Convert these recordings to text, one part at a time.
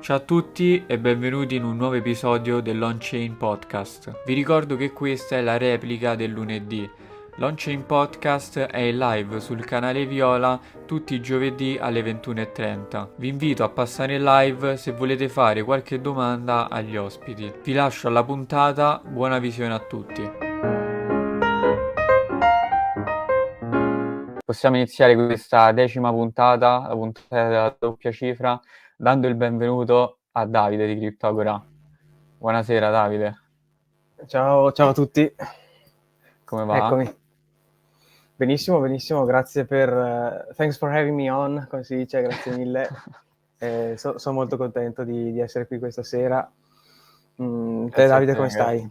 Ciao a tutti e benvenuti in un nuovo episodio dell'On-Chain Podcast. Vi ricordo che questa è la replica del lunedì. L'On-Chain Podcast è in live sul canale Viola tutti i giovedì alle 21.30. Vi invito a passare in live se volete fare qualche domanda agli ospiti. Vi lascio alla puntata, buona visione a tutti. Possiamo iniziare questa decima puntata, la puntata della doppia cifra, dando il benvenuto a Davide di Cryptogora. Buonasera Davide. Ciao, ciao a tutti. Come va? Eccomi. Benissimo, benissimo, grazie per... Uh, thanks for having me on, come si dice, grazie mille. eh, so, sono molto contento di, di, essere qui questa sera. Mm, te Davide, come stai?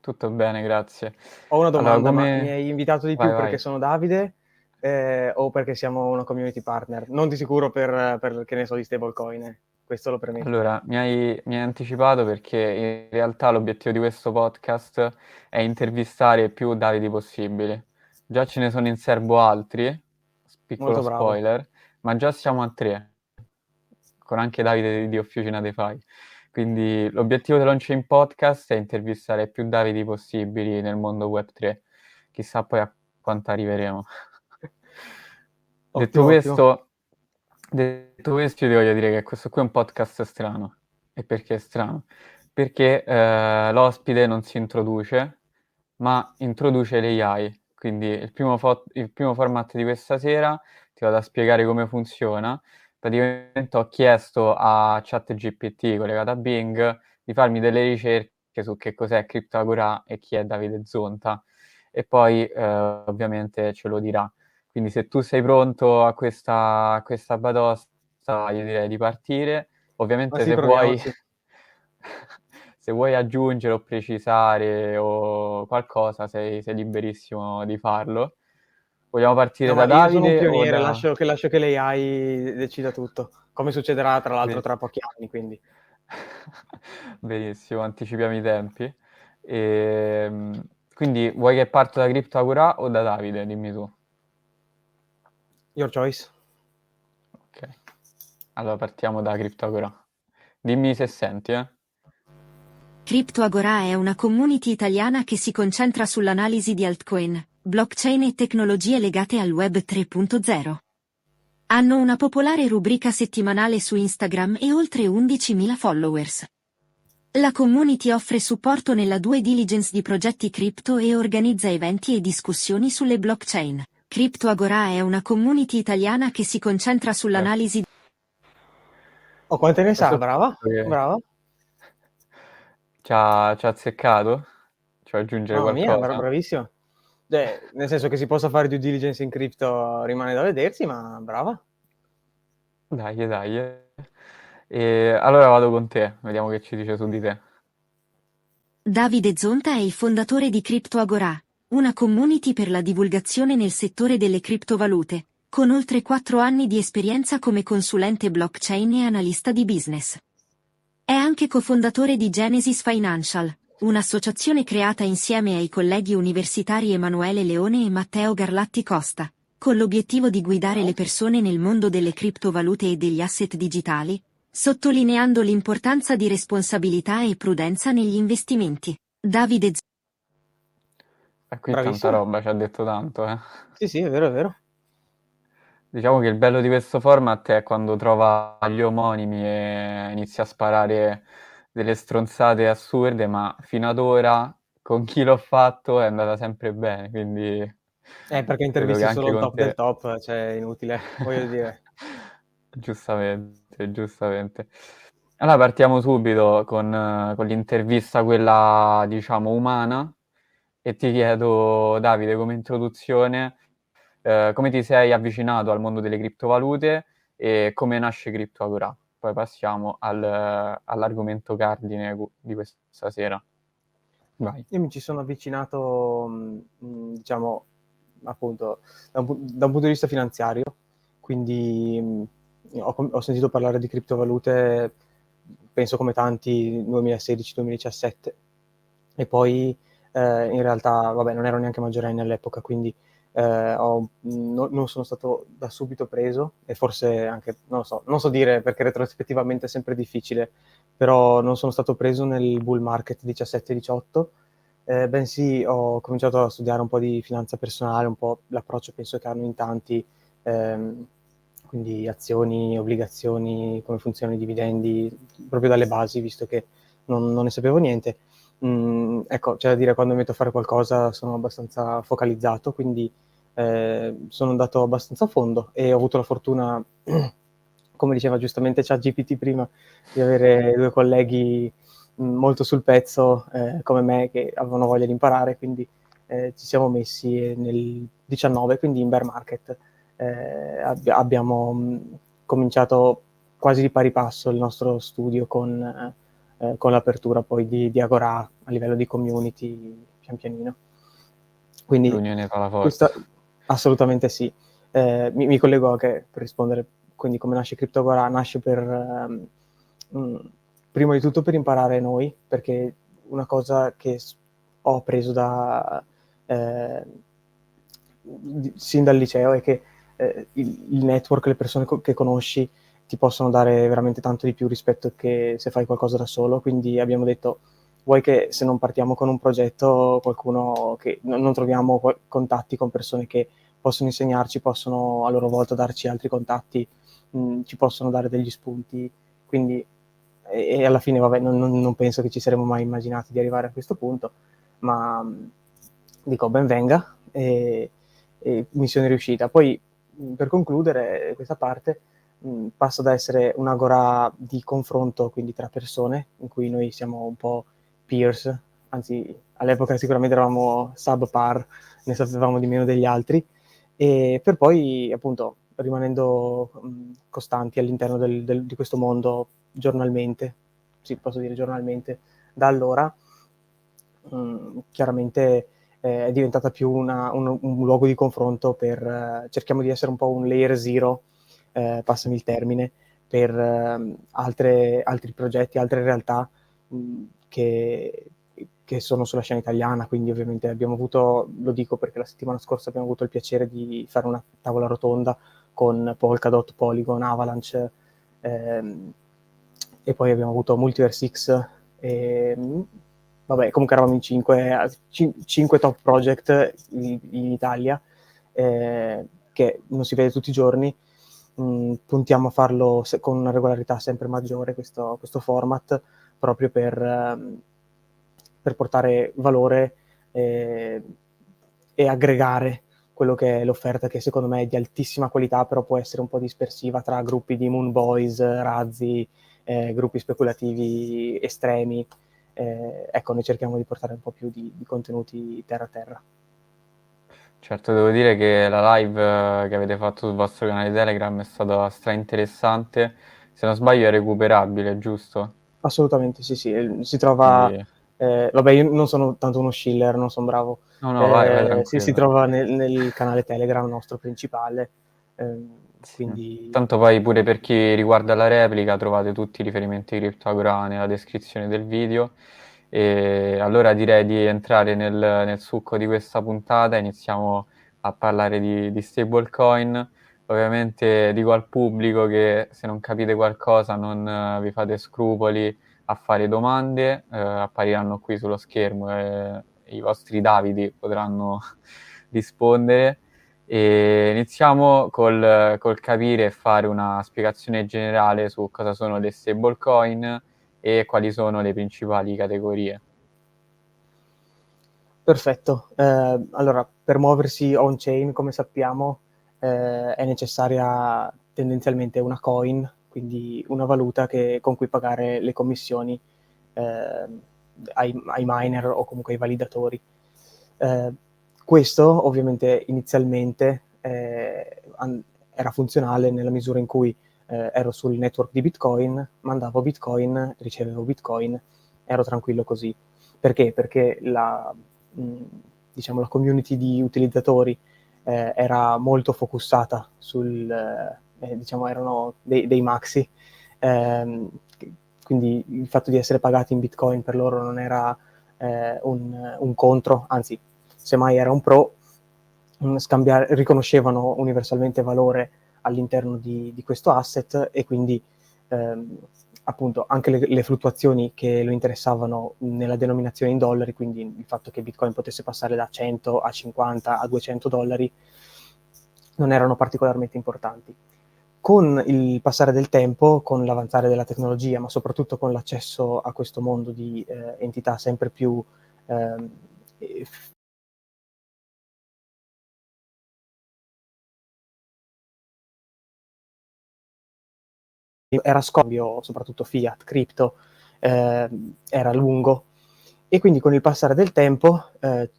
Tutto bene, grazie. Ho una domanda, allora, come... mi hai invitato di più vai, perché vai. sono Davide eh, o perché siamo una community partner? Non di sicuro per, per che ne so, di stablecoin, questo lo premetto. Allora, mi hai, mi hai anticipato perché in realtà l'obiettivo di questo podcast è intervistare più Davide possibili Già ce ne sono in serbo altri, piccolo spoiler, ma già siamo a tre, con anche Davide di Officina DeFi. Quindi l'obiettivo dell'Onchain Podcast è intervistare più Davidi possibili nel mondo Web3. Chissà poi a quanto arriveremo. Ottimo, detto, questo, detto questo, io ti voglio dire che questo qui è un podcast strano. E perché è strano? Perché eh, l'ospite non si introduce, ma introduce l'AI quindi il primo, fo- il primo format di questa sera ti vado a spiegare come funziona. Praticamente ho chiesto a ChatGPT collegato a Bing di farmi delle ricerche su che cos'è CryptoAgora e chi è Davide Zonta e poi eh, ovviamente ce lo dirà. Quindi se tu sei pronto a questa, a questa batosta io direi di partire. Ovviamente se vuoi... se vuoi aggiungere o precisare o qualcosa, sei, sei liberissimo di farlo. Vogliamo partire no, da Davide? Sono un pioniere, da... lascio, che, lascio che l'AI decida tutto, come succederà tra l'altro tra pochi anni, quindi. Benissimo, anticipiamo i tempi. E, ehm, quindi vuoi che parto da CryptoAgora o da Davide? Dimmi tu. Your choice. Ok. Allora partiamo da CryptoAgora. Dimmi se senti, eh. CryptoAgora è una community italiana che si concentra sull'analisi di altcoin, blockchain e tecnologie legate al web 3.0. Hanno una popolare rubrica settimanale su Instagram e oltre 11.000 followers. La community offre supporto nella due diligence di progetti cripto e organizza eventi e discussioni sulle blockchain. CryptoAgora è una community italiana che si concentra sull'analisi. Oh, quante ne sa? Brava, brava. Ci ha, ci ha azzeccato? Ci va aggiungere Mamma qualcosa? mia, bravissimo. Cioè, nel senso che si possa fare due diligence in cripto rimane da vedersi, ma brava. Dai, dai. E allora vado con te, vediamo che ci dice su di te. Davide Zonta è il fondatore di CryptoAgora, una community per la divulgazione nel settore delle criptovalute, con oltre quattro anni di esperienza come consulente blockchain e analista di business. È anche cofondatore di Genesis Financial, un'associazione creata insieme ai colleghi universitari Emanuele Leone e Matteo Garlatti Costa, con l'obiettivo di guidare le persone nel mondo delle criptovalute e degli asset digitali, sottolineando l'importanza di responsabilità e prudenza negli investimenti. Davide Z- E qui Bravissimo. tanta roba, ci ha detto tanto, eh. Sì, sì, è vero, è vero. Diciamo che il bello di questo format è quando trova gli omonimi e inizia a sparare delle stronzate assurde, ma fino ad ora con chi l'ho fatto è andata sempre bene, quindi... Eh, perché intervisti solo il top te... del top, cioè inutile, voglio dire. giustamente, giustamente. Allora partiamo subito con, con l'intervista, quella diciamo umana, e ti chiedo, Davide, come introduzione, eh, come ti sei avvicinato al mondo delle criptovalute e come nasce CryptoAgora. Poi passiamo al, all'argomento cardine di questa sera. Vai. Io mi ci sono avvicinato, mm, mm, diciamo, appunto, da un, da un, punto di vista finanziario, quindi mm, ho, ho, sentito parlare di criptovalute, penso come tanti, 2016-2017, e poi eh, in realtà, vabbè, non ero neanche maggiorenne all'epoca, quindi eh, ho, no, non sono stato da subito preso e forse anche, non lo so, non so dire perché retrospettivamente è sempre difficile, però non sono stato preso nel bull market 17-18, eh, bensì ho cominciato a studiare un po' di finanza personale, un po' l'approccio penso che hanno in tanti, ehm, quindi azioni, obbligazioni, come funzionano i dividendi, proprio dalle basi, visto che non, non ne sapevo niente. Mm, ecco, c'è da dire, quando mi metto a fare qualcosa sono abbastanza focalizzato, quindi eh, sono andato abbastanza a fondo e ho avuto la fortuna, come diceva giustamente ChatGPT prima, di avere due colleghi mm, molto sul pezzo eh, come me che avevano voglia di imparare, quindi eh, ci siamo messi nel 19, quindi in bear market. Eh, Ab- abbiamo mh, mm, cominciato quasi di pari passo il nostro studio con, eh, con l'apertura poi di, di, Agora a livello di community pian pianino. Quindi questa, assolutamente sì. Eh, mi, mi, collego anche per rispondere, quindi come nasce CryptoGora? Nasce per, um, um, prima di tutto per imparare noi, perché una cosa che ho appreso da, eh, sin dal liceo è che eh, il, il, network, le persone co- che conosci ti possono dare veramente tanto di più rispetto che se fai qualcosa da solo, quindi abbiamo detto vuoi che se non partiamo con un progetto qualcuno che non, troviamo contatti con persone che possono insegnarci, possono a loro volta darci altri contatti, mh, mm, ci possono dare degli spunti, quindi e, e alla fine vabbè non, non, penso che ci saremmo mai immaginati di arrivare a questo punto, ma mm, dico ben venga e, e missione riuscita. Poi per concludere questa parte mh, passa da essere un'agora di confronto, quindi tra persone, in cui noi siamo un po' peers, anzi all'epoca sicuramente eravamo subpar, ne sapevamo di meno degli altri, e per poi appunto rimanendo mh, costanti all'interno del, del, di questo mondo giornalmente, sì posso dire giornalmente, da allora mh, chiaramente eh, è diventata più una, un, un, luogo di confronto per, eh, cerchiamo di essere un po' un layer zero, eh, passami il termine, per ehm, altre, altri progetti, altre realtà mh, che, che, sono sulla scena italiana, quindi ovviamente abbiamo avuto, lo dico perché la settimana scorsa abbiamo avuto il piacere di fare una tavola rotonda con Polkadot, Polygon, Avalanche, ehm, e poi abbiamo avuto Multiverse X e vabbè, comunque eravamo in 5, 5 top project in, in Italia, eh, che non si vede tutti i giorni. Mm, puntiamo a farlo se, con una regolarità sempre maggiore, questo, questo format, proprio per, um, per portare valore eh, e aggregare quello che è l'offerta che secondo me è di altissima qualità, però può essere un po' dispersiva tra gruppi di Moon Boys, razzi, eh, gruppi speculativi estremi eh, ecco, noi cerchiamo di portare un po' più di, di contenuti terra a terra. Certo, devo dire che la live eh, che avete fatto sul vostro canale Telegram è stata stra interessante. Se non sbaglio è recuperabile, giusto? Assolutamente, sì, sì. Si trova... Quindi... Eh, vabbè, io non sono tanto uno schiller, non sono bravo. No, no, vai, vai, eh, si, si, trova nel, nel, canale Telegram nostro principale. Eh, quindi... Tanto poi pure per chi riguarda la replica trovate tutti i riferimenti di CryptoAgora nella descrizione del video. E allora direi di entrare nel, nel succo di questa puntata, iniziamo a parlare di, di stablecoin. Ovviamente dico al pubblico che se non capite qualcosa non uh, vi fate scrupoli a fare domande, uh, appariranno qui sullo schermo e i vostri Davidi potranno rispondere. E iniziamo col, col, capire e fare una spiegazione generale su cosa sono le stablecoin e quali sono le principali categorie. Perfetto. Eh, allora, per muoversi on-chain, come sappiamo, eh, è necessaria tendenzialmente una coin, quindi una valuta che, con cui pagare le commissioni eh, ai, ai, miner o comunque ai validatori. Eh, questo ovviamente inizialmente eh, an- era funzionale nella misura in cui eh, ero sul network di Bitcoin, mandavo Bitcoin, ricevevo Bitcoin, ero tranquillo così. Perché? Perché la, mh, diciamo, la community di utilizzatori eh, era molto focussata sul, eh, diciamo, erano dei, dei maxi, ehm, quindi il fatto di essere pagati in Bitcoin per loro non era eh, un, un contro, anzi semmai era un pro, mm, scambiare, riconoscevano universalmente valore all'interno di, di questo asset e quindi ehm, appunto anche le, le, fluttuazioni che lo interessavano nella denominazione in dollari, quindi il fatto che Bitcoin potesse passare da 100 a 50 a 200 dollari, non erano particolarmente importanti. Con il passare del tempo, con l'avanzare della tecnologia, ma soprattutto con l'accesso a questo mondo di eh, entità sempre più eh, era scambio, soprattutto fiat, cripto, eh, era lungo e quindi con il passare del tempo eh,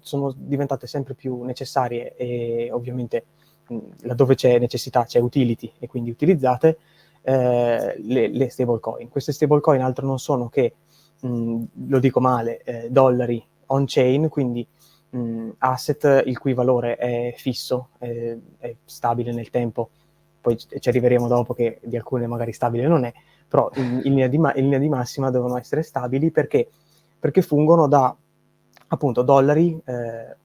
sono diventate sempre più necessarie e ovviamente mh, laddove c'è necessità c'è utility e quindi utilizzate eh, le, le stablecoin. Queste stablecoin altro non sono che, mh, lo dico male, eh, dollari on-chain, quindi mh, asset il cui valore è fisso, è, è stabile nel tempo poi ci arriveremo dopo che di alcune magari stabile non è, però in, in, linea, di ma- in linea, di massima devono essere stabili perché, perché fungono da appunto dollari, eh,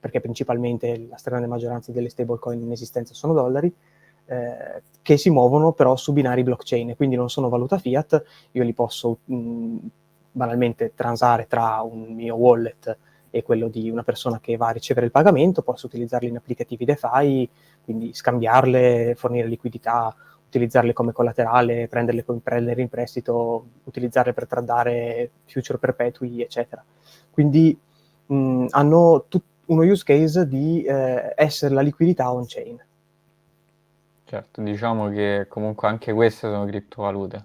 perché principalmente la stragrande maggioranza delle stablecoin in esistenza sono dollari, eh, che si muovono però su binari blockchain, quindi non sono valuta fiat, io li posso mh, banalmente transare tra un mio wallet e quello di una persona che va a ricevere il pagamento, posso utilizzarli in applicativi DeFi, quindi scambiarle, fornire liquidità, utilizzarle come collaterale, prenderle, prenderle in prestito, utilizzarle per tradare future perpetui, eccetera. Quindi mh, hanno tut- uno use case di eh, essere la liquidità on-chain. Certo, diciamo che comunque anche queste sono criptovalute.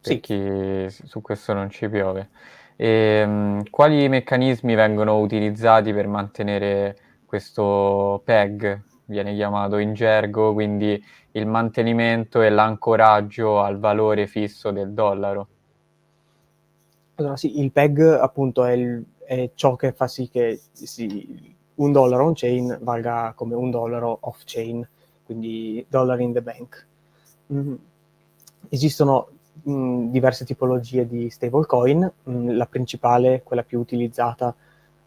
Perché sì. su questo non ci piove. E, um, quali meccanismi vengono utilizzati per mantenere questo PEG, viene chiamato in gergo, quindi il mantenimento e l'ancoraggio al valore fisso del dollaro? Allora sì, il PEG appunto è, il, è ciò che fa sì che sì, un dollaro on-chain valga come un dollaro off-chain, quindi dollar in the bank. Mm. Esistono mh, diverse tipologie di stablecoin, mh, la principale, quella più utilizzata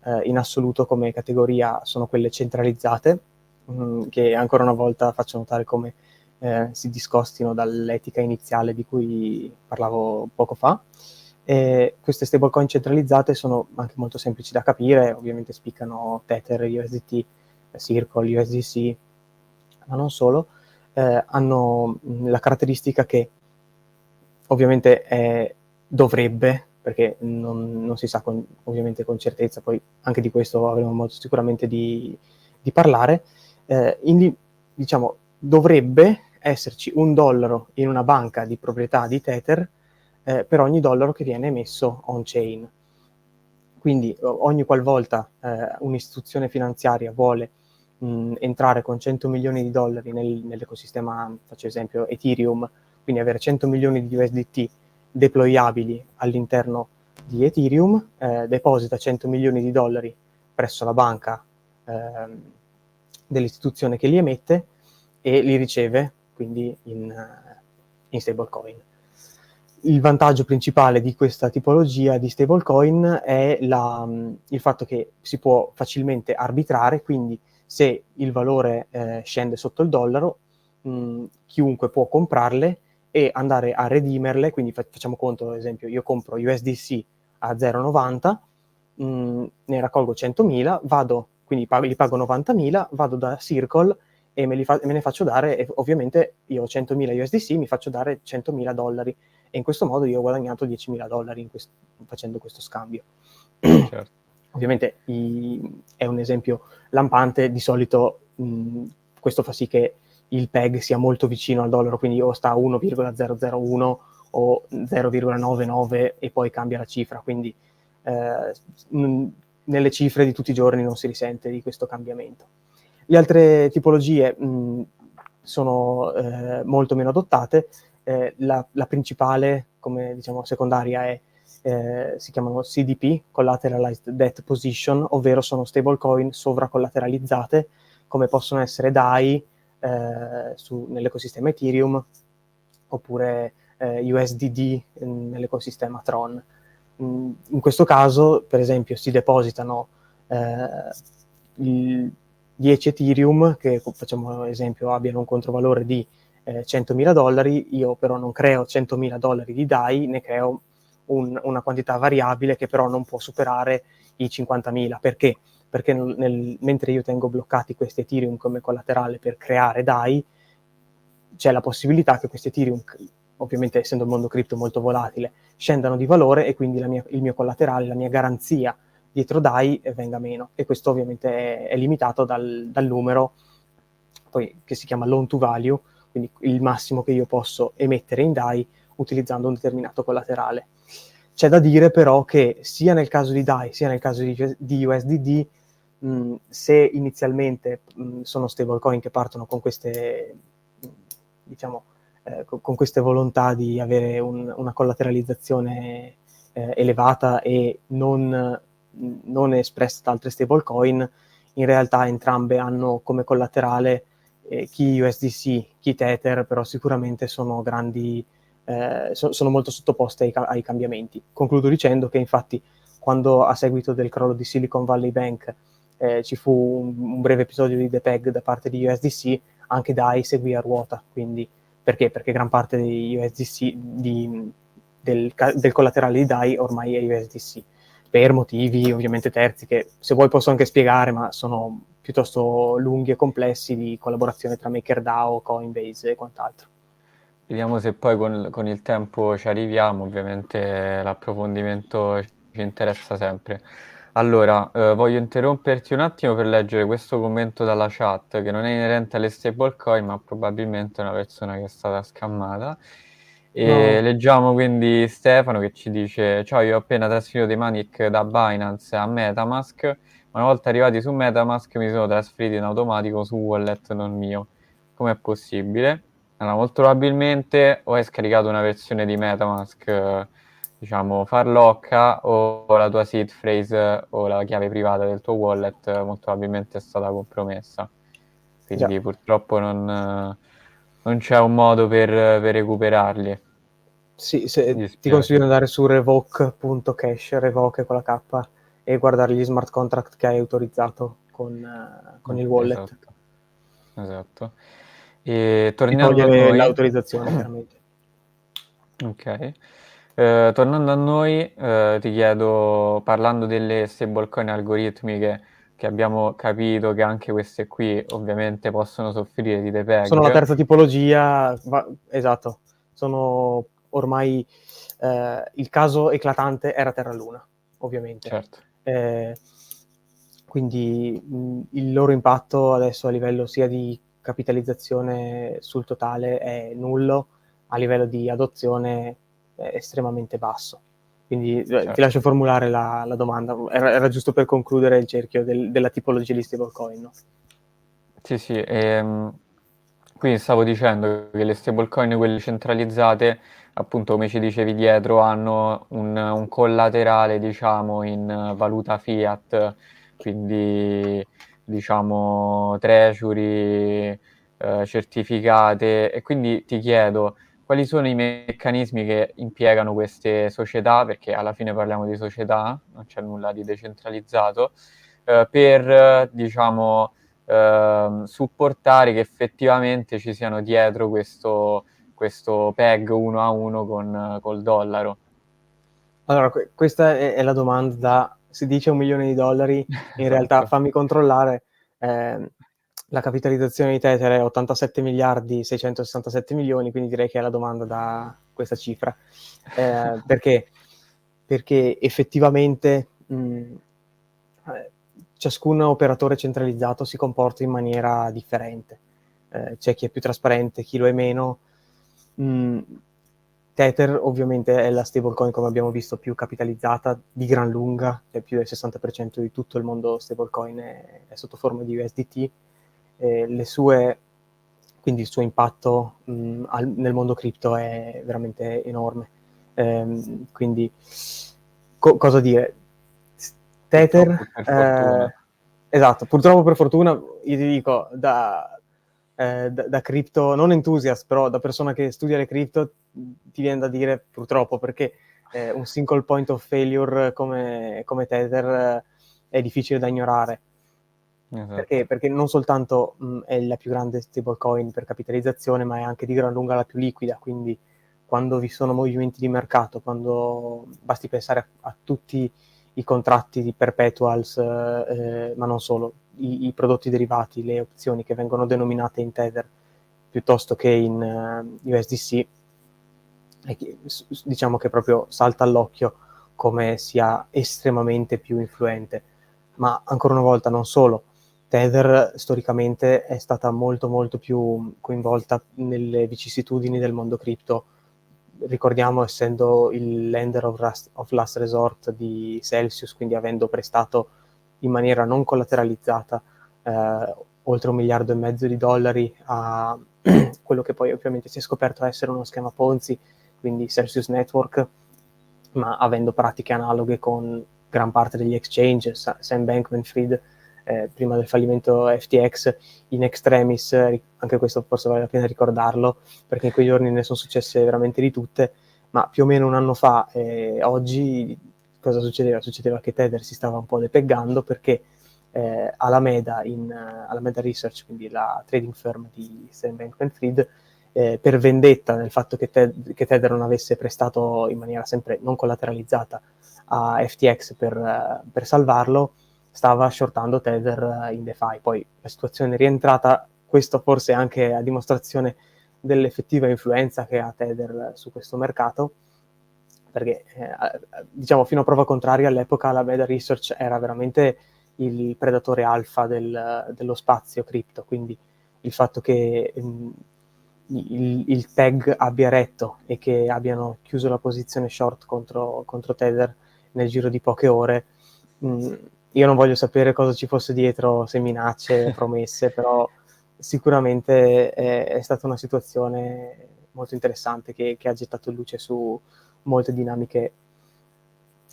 eh, in assoluto come categoria, sono quelle centralizzate, mh, che ancora una volta faccio notare come eh, si discostino dall'etica iniziale di cui parlavo poco fa. E queste stablecoin centralizzate sono anche molto semplici da capire, ovviamente spiccano Tether, USDT, Circle, USDC, ma non solo, eh, hanno la caratteristica che ovviamente eh, dovrebbe, perché non, non si sa con, ovviamente con certezza, poi anche di questo avremo modo sicuramente di, di parlare, eh, in, diciamo, dovrebbe esserci un dollaro in una banca di proprietà di Tether eh, per ogni dollaro che viene emesso on-chain. Quindi ogni qualvolta eh, un'istituzione finanziaria vuole mh, entrare con 100 milioni di dollari nel, nell'ecosistema, faccio esempio Ethereum, quindi avere 100 milioni di USDT deployabili all'interno di Ethereum, eh, deposita 100 milioni di dollari presso la banca eh, dell'istituzione che li emette e li riceve quindi in, uh, in stablecoin. Il vantaggio principale di questa tipologia di stablecoin è la, um, il fatto che si può facilmente arbitrare, quindi se il valore eh, scende sotto il dollaro, mh, chiunque può comprarle e andare a redimerle, quindi facciamo conto, ad esempio, io compro USDC a 0,90, mh, mm, ne raccolgo 100.000, vado, quindi pago, gli pago 90.000, vado da Circle e me, fa, me, ne faccio dare, e ovviamente io ho 100.000 USDC, mi faccio dare 100.000 dollari e in questo modo io ho guadagnato 10.000 dollari quest- facendo questo scambio. Certo. ovviamente i, è un esempio lampante, di solito mh, questo fa sì che il PEG sia molto vicino al dollaro, quindi o sta a 1,001 o 0,99 e poi cambia la cifra, quindi eh, nelle cifre di tutti i giorni non si risente di questo cambiamento. Le altre tipologie mh, sono eh, molto meno adottate, eh, la, la, principale, come diciamo secondaria, è, eh, si chiamano CDP, Collateralized Debt Position, ovvero sono stablecoin sovracollateralizzate, come possono essere DAI, eh, su, nell'ecosistema Ethereum oppure eh, USDD nell'ecosistema Tron. Mm, in questo caso, per esempio, si depositano eh, il 10 Ethereum, che facciamo esempio abbiano un controvalore di eh, 100.000 dollari, io però non creo 100.000 dollari di DAI, ne creo un, una quantità variabile che però non può superare i 50.000. Perché? Perché nel, mentre io tengo bloccati questi Ethereum come collaterale per creare DAI, c'è la possibilità che questi Ethereum, ovviamente essendo il mondo cripto molto volatile, scendano di valore e quindi mia, il mio collaterale, la mia garanzia dietro DAI venga meno. E questo ovviamente è, è limitato dal, dal numero poi, che si chiama loan to value, quindi il massimo che io posso emettere in DAI utilizzando un determinato collaterale. C'è da dire però che sia nel caso di DAI sia nel caso di, di USDD, mh, se inizialmente mh, sono stablecoin che partono con queste, diciamo, eh, con, queste volontà di avere un, una collateralizzazione eh, elevata e non, non espressa da altre stablecoin, in realtà entrambe hanno come collaterale eh, chi USDC, chi Tether, però sicuramente sono grandi, eh, so, sono molto sottoposte ai, ai, cambiamenti. Concludo dicendo che infatti quando a seguito del crollo di Silicon Valley Bank eh, ci fu un, un, breve episodio di depeg da parte di USDC, anche DAI seguì a ruota, quindi perché? Perché gran parte degli USDC di, del, del collaterale di DAI ormai è USDC per motivi ovviamente terzi che se vuoi posso anche spiegare, ma sono piuttosto lunghi e complessi di collaborazione tra MakerDAO, Coinbase e quant'altro. Vediamo se poi con, con il tempo ci arriviamo, ovviamente l'approfondimento ci interessa sempre. Allora, eh, voglio interromperti un attimo per leggere questo commento dalla chat che non è inerente alle stablecoin, ma probabilmente è una persona che è stata scammata. E no. leggiamo quindi Stefano che ci dice: Ciao, io ho appena trasferito dei Manic da Binance a Metamask una volta arrivati su Metamask mi sono trasferito in automatico su wallet non mio. Com'è possibile? Allora, molto probabilmente o hai scaricato una versione di Metamask, diciamo, farlocca, o la tua seed phrase o la chiave privata del tuo wallet molto probabilmente è stata compromessa. Quindi yeah. purtroppo non, non, c'è un modo per, per recuperarli. Sì, ti consiglio di andare su revoke.cash, revoke con la K e guardare gli smart contract che hai autorizzato con, uh, con il wallet. Esatto. esatto. E tornando a noi... l'autorizzazione, chiaramente. Ok. Eh, tornando a noi, eh, ti chiedo, parlando delle stablecoin algoritmiche, che abbiamo capito che anche queste qui ovviamente possono soffrire di depeg. Sono la terza tipologia, va, esatto, sono ormai eh, il caso eclatante era Terra Luna, ovviamente. Certo. Eh, quindi mh, il loro impatto adesso a livello sia di capitalizzazione sul totale è nullo, a livello di adozione estremamente basso. Quindi eh, certo. ti lascio formulare la, la domanda, era, era, giusto per concludere il cerchio del, della tipologia di stablecoin. No? Sì, sì, ehm, quindi stavo dicendo che le stablecoin, quelle centralizzate, appunto come ci dicevi dietro, hanno un, un collaterale diciamo in valuta fiat, quindi diciamo treasury, eh, certificate e quindi ti chiedo quali sono i meccanismi che impiegano queste società, perché alla fine parliamo di società, non c'è nulla di decentralizzato, eh, per diciamo eh, supportare che effettivamente ci siano dietro questo questo peg uno a uno con col dollaro? Allora, questa è, è, la domanda da, si dice un milione di dollari, in realtà fammi controllare, eh, la capitalizzazione di Tether è 87 miliardi 667 milioni, quindi direi che è la domanda da questa cifra. Eh, perché? Perché effettivamente mh, eh, ciascun operatore centralizzato si comporta in maniera differente. Eh, c'è chi è più trasparente, chi lo è meno, Mm, Tether ovviamente è la stablecoin, come abbiamo visto, più capitalizzata di gran lunga, più del 60% di tutto il mondo stablecoin è, è sotto forma di USDT. Eh, sue, quindi il suo impatto mh, al, nel mondo cripto è veramente enorme. Eh, quindi, co- cosa dire? Tether... Eh, esatto, purtroppo per fortuna, io ti dico, da, eh, da, da crypto, non entusiast, però da persona che studia le cripto, ti viene da dire purtroppo perché eh, un single point of failure come, come Tether eh, è difficile da ignorare. Esatto. Perché, perché, non soltanto mh, è la più grande stablecoin per capitalizzazione, ma è anche di gran lunga la più liquida, quindi quando vi sono movimenti di mercato, quando basti pensare a, a tutti i contratti di perpetuals, eh, ma non solo, i, i, prodotti derivati, le opzioni che vengono denominate in Tether piuttosto che in uh, eh, USDC, che, diciamo che proprio salta all'occhio come sia estremamente più influente. Ma ancora una volta non solo, Tether storicamente è stata molto molto più coinvolta nelle vicissitudini del mondo cripto. Ricordiamo essendo il lender of last, of last, resort di Celsius, quindi avendo prestato in maniera non collateralizzata eh, oltre un miliardo e mezzo di dollari a quello che poi ovviamente si è scoperto essere uno schema Ponzi, quindi Celsius Network, ma avendo pratiche analoghe con gran parte degli exchange, Sam Bankman-Fried, eh, prima del fallimento FTX, in extremis, anche questo forse vale la pena ricordarlo, perché in quei giorni ne sono successe veramente di tutte, ma più o meno un anno fa, eh, oggi, cosa succedeva? Succedeva che Tether si stava un po' depeggando perché eh, Alameda, in, uh, Alameda Research, quindi la trading firm di Sam Bankman-Fried, eh, per vendetta nel fatto che, Ted, che, Tether non avesse prestato in maniera sempre non collateralizzata a FTX per, uh, per salvarlo, stava shortando Tether eh, in DeFi. Poi la situazione è rientrata, questo forse anche a dimostrazione dell'effettiva influenza che ha Tether su questo mercato, perché eh, diciamo fino a prova contraria all'epoca la Veda Research era veramente il predatore alfa del, dello spazio cripto, quindi il fatto che mh, mm, il, il, tag abbia retto e che abbiano chiuso la posizione short contro, contro Tether nel giro di poche ore mh, mm, io non voglio sapere cosa ci fosse dietro, se minacce, promesse, però sicuramente è, è, stata una situazione molto interessante che, che, ha gettato luce su molte dinamiche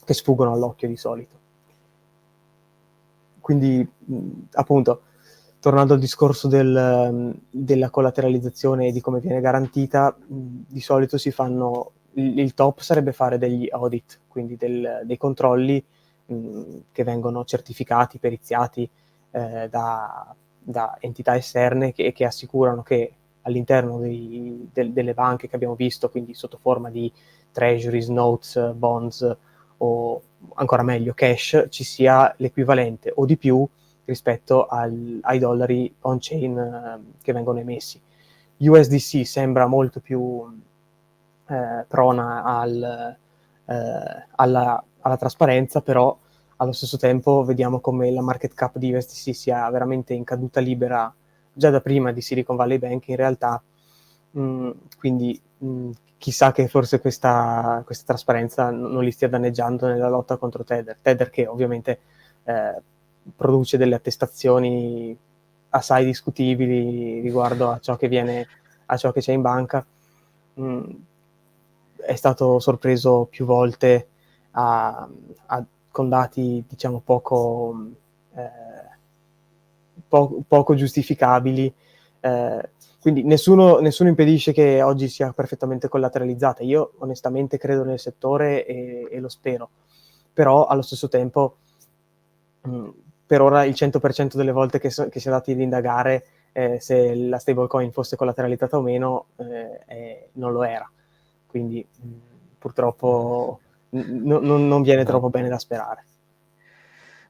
che sfuggono all'occhio di solito. Quindi, appunto, tornando al discorso del, della collateralizzazione e di come viene garantita, di solito si fanno, il, top sarebbe fare degli audit, quindi del, dei controlli che vengono certificati, periziati eh, da, da, entità esterne che, che assicurano che all'interno dei, de, delle banche che abbiamo visto, quindi sotto forma di treasuries, notes, bonds o ancora meglio cash, ci sia l'equivalente o di più rispetto al, ai dollari on-chain eh, che vengono emessi. USDC sembra molto più eh, prona al, eh, alla alla trasparenza, però allo stesso tempo vediamo come la market cap di USDC sia veramente in caduta libera già da prima di Silicon Valley Bank in realtà, mh, mm, quindi mh, mm, chissà che forse questa, questa, trasparenza non li stia danneggiando nella lotta contro Tether. Tether che ovviamente eh, produce delle attestazioni assai discutibili riguardo a ciò che viene, a ciò che c'è in banca. Mm, è stato sorpreso più volte a, a, con dati diciamo poco, eh, po- poco giustificabili. Eh, quindi nessuno, nessuno, impedisce che oggi sia perfettamente collateralizzata. Io onestamente credo nel settore e, e lo spero, però allo stesso tempo mh, mm, per ora il 100% delle volte che, so, che si è andati ad indagare eh, se la stablecoin fosse collateralizzata o meno eh, non lo era. Quindi mh, purtroppo n- non viene troppo bene da sperare.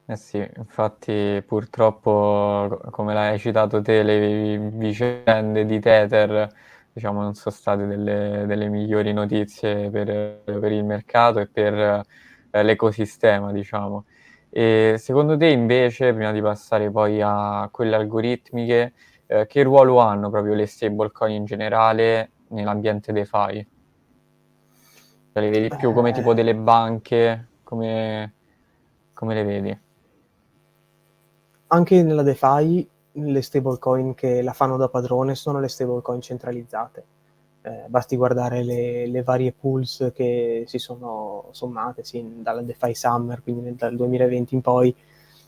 Eh sì, infatti purtroppo, come l'hai citato te, le vicende di Tether diciamo, non sono state delle, delle migliori notizie per, per, il mercato e per eh, l'ecosistema, diciamo. E secondo te invece, prima di passare poi a quelle algoritmiche, eh, che ruolo hanno proprio le stablecoin in generale nell'ambiente DeFi? Cioè, le vedi più come tipo delle banche? Come, come le vedi? Anche nella DeFi le stablecoin che la fanno da padrone sono le stablecoin centralizzate. Eh, basti guardare le, le, varie pools che si sono sommate sì, dalla DeFi Summer, quindi dal 2020 in poi,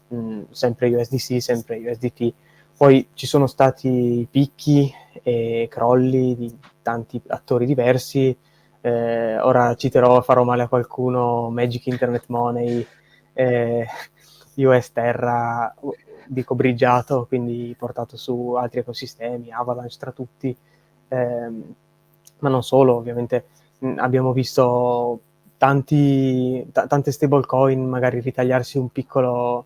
mh, mm, sempre USDC, sempre USDT. Poi ci sono stati picchi e crolli di tanti attori diversi, eh, ora citerò, farò male a qualcuno, Magic Internet Money, eh, US Terra, dico bridgiato, quindi portato su altri ecosistemi, Avalanche tra tutti, ehm, ma non solo, ovviamente. Mh, abbiamo visto tanti, t- tante stablecoin magari ritagliarsi un piccolo,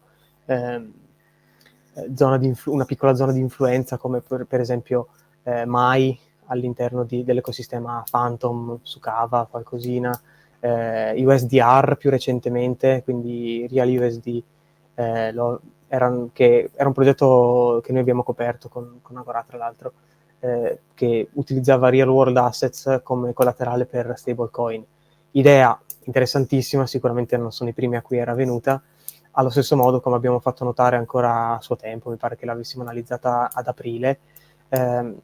di influ- una piccola zona di influenza come per, per esempio eh, Mai all'interno di, dell'ecosistema Phantom su Cava, qualcosina, eh, USDR più recentemente, quindi Real USD, eh, lo, era, che, era, un progetto che noi abbiamo coperto con, con Agora tra l'altro, eh, che utilizzava real world assets come collaterale per stablecoin. Idea interessantissima, sicuramente non sono i primi a cui era venuta, allo stesso modo come abbiamo fatto notare ancora a suo tempo, mi pare che l'avessimo analizzata ad aprile, ehm,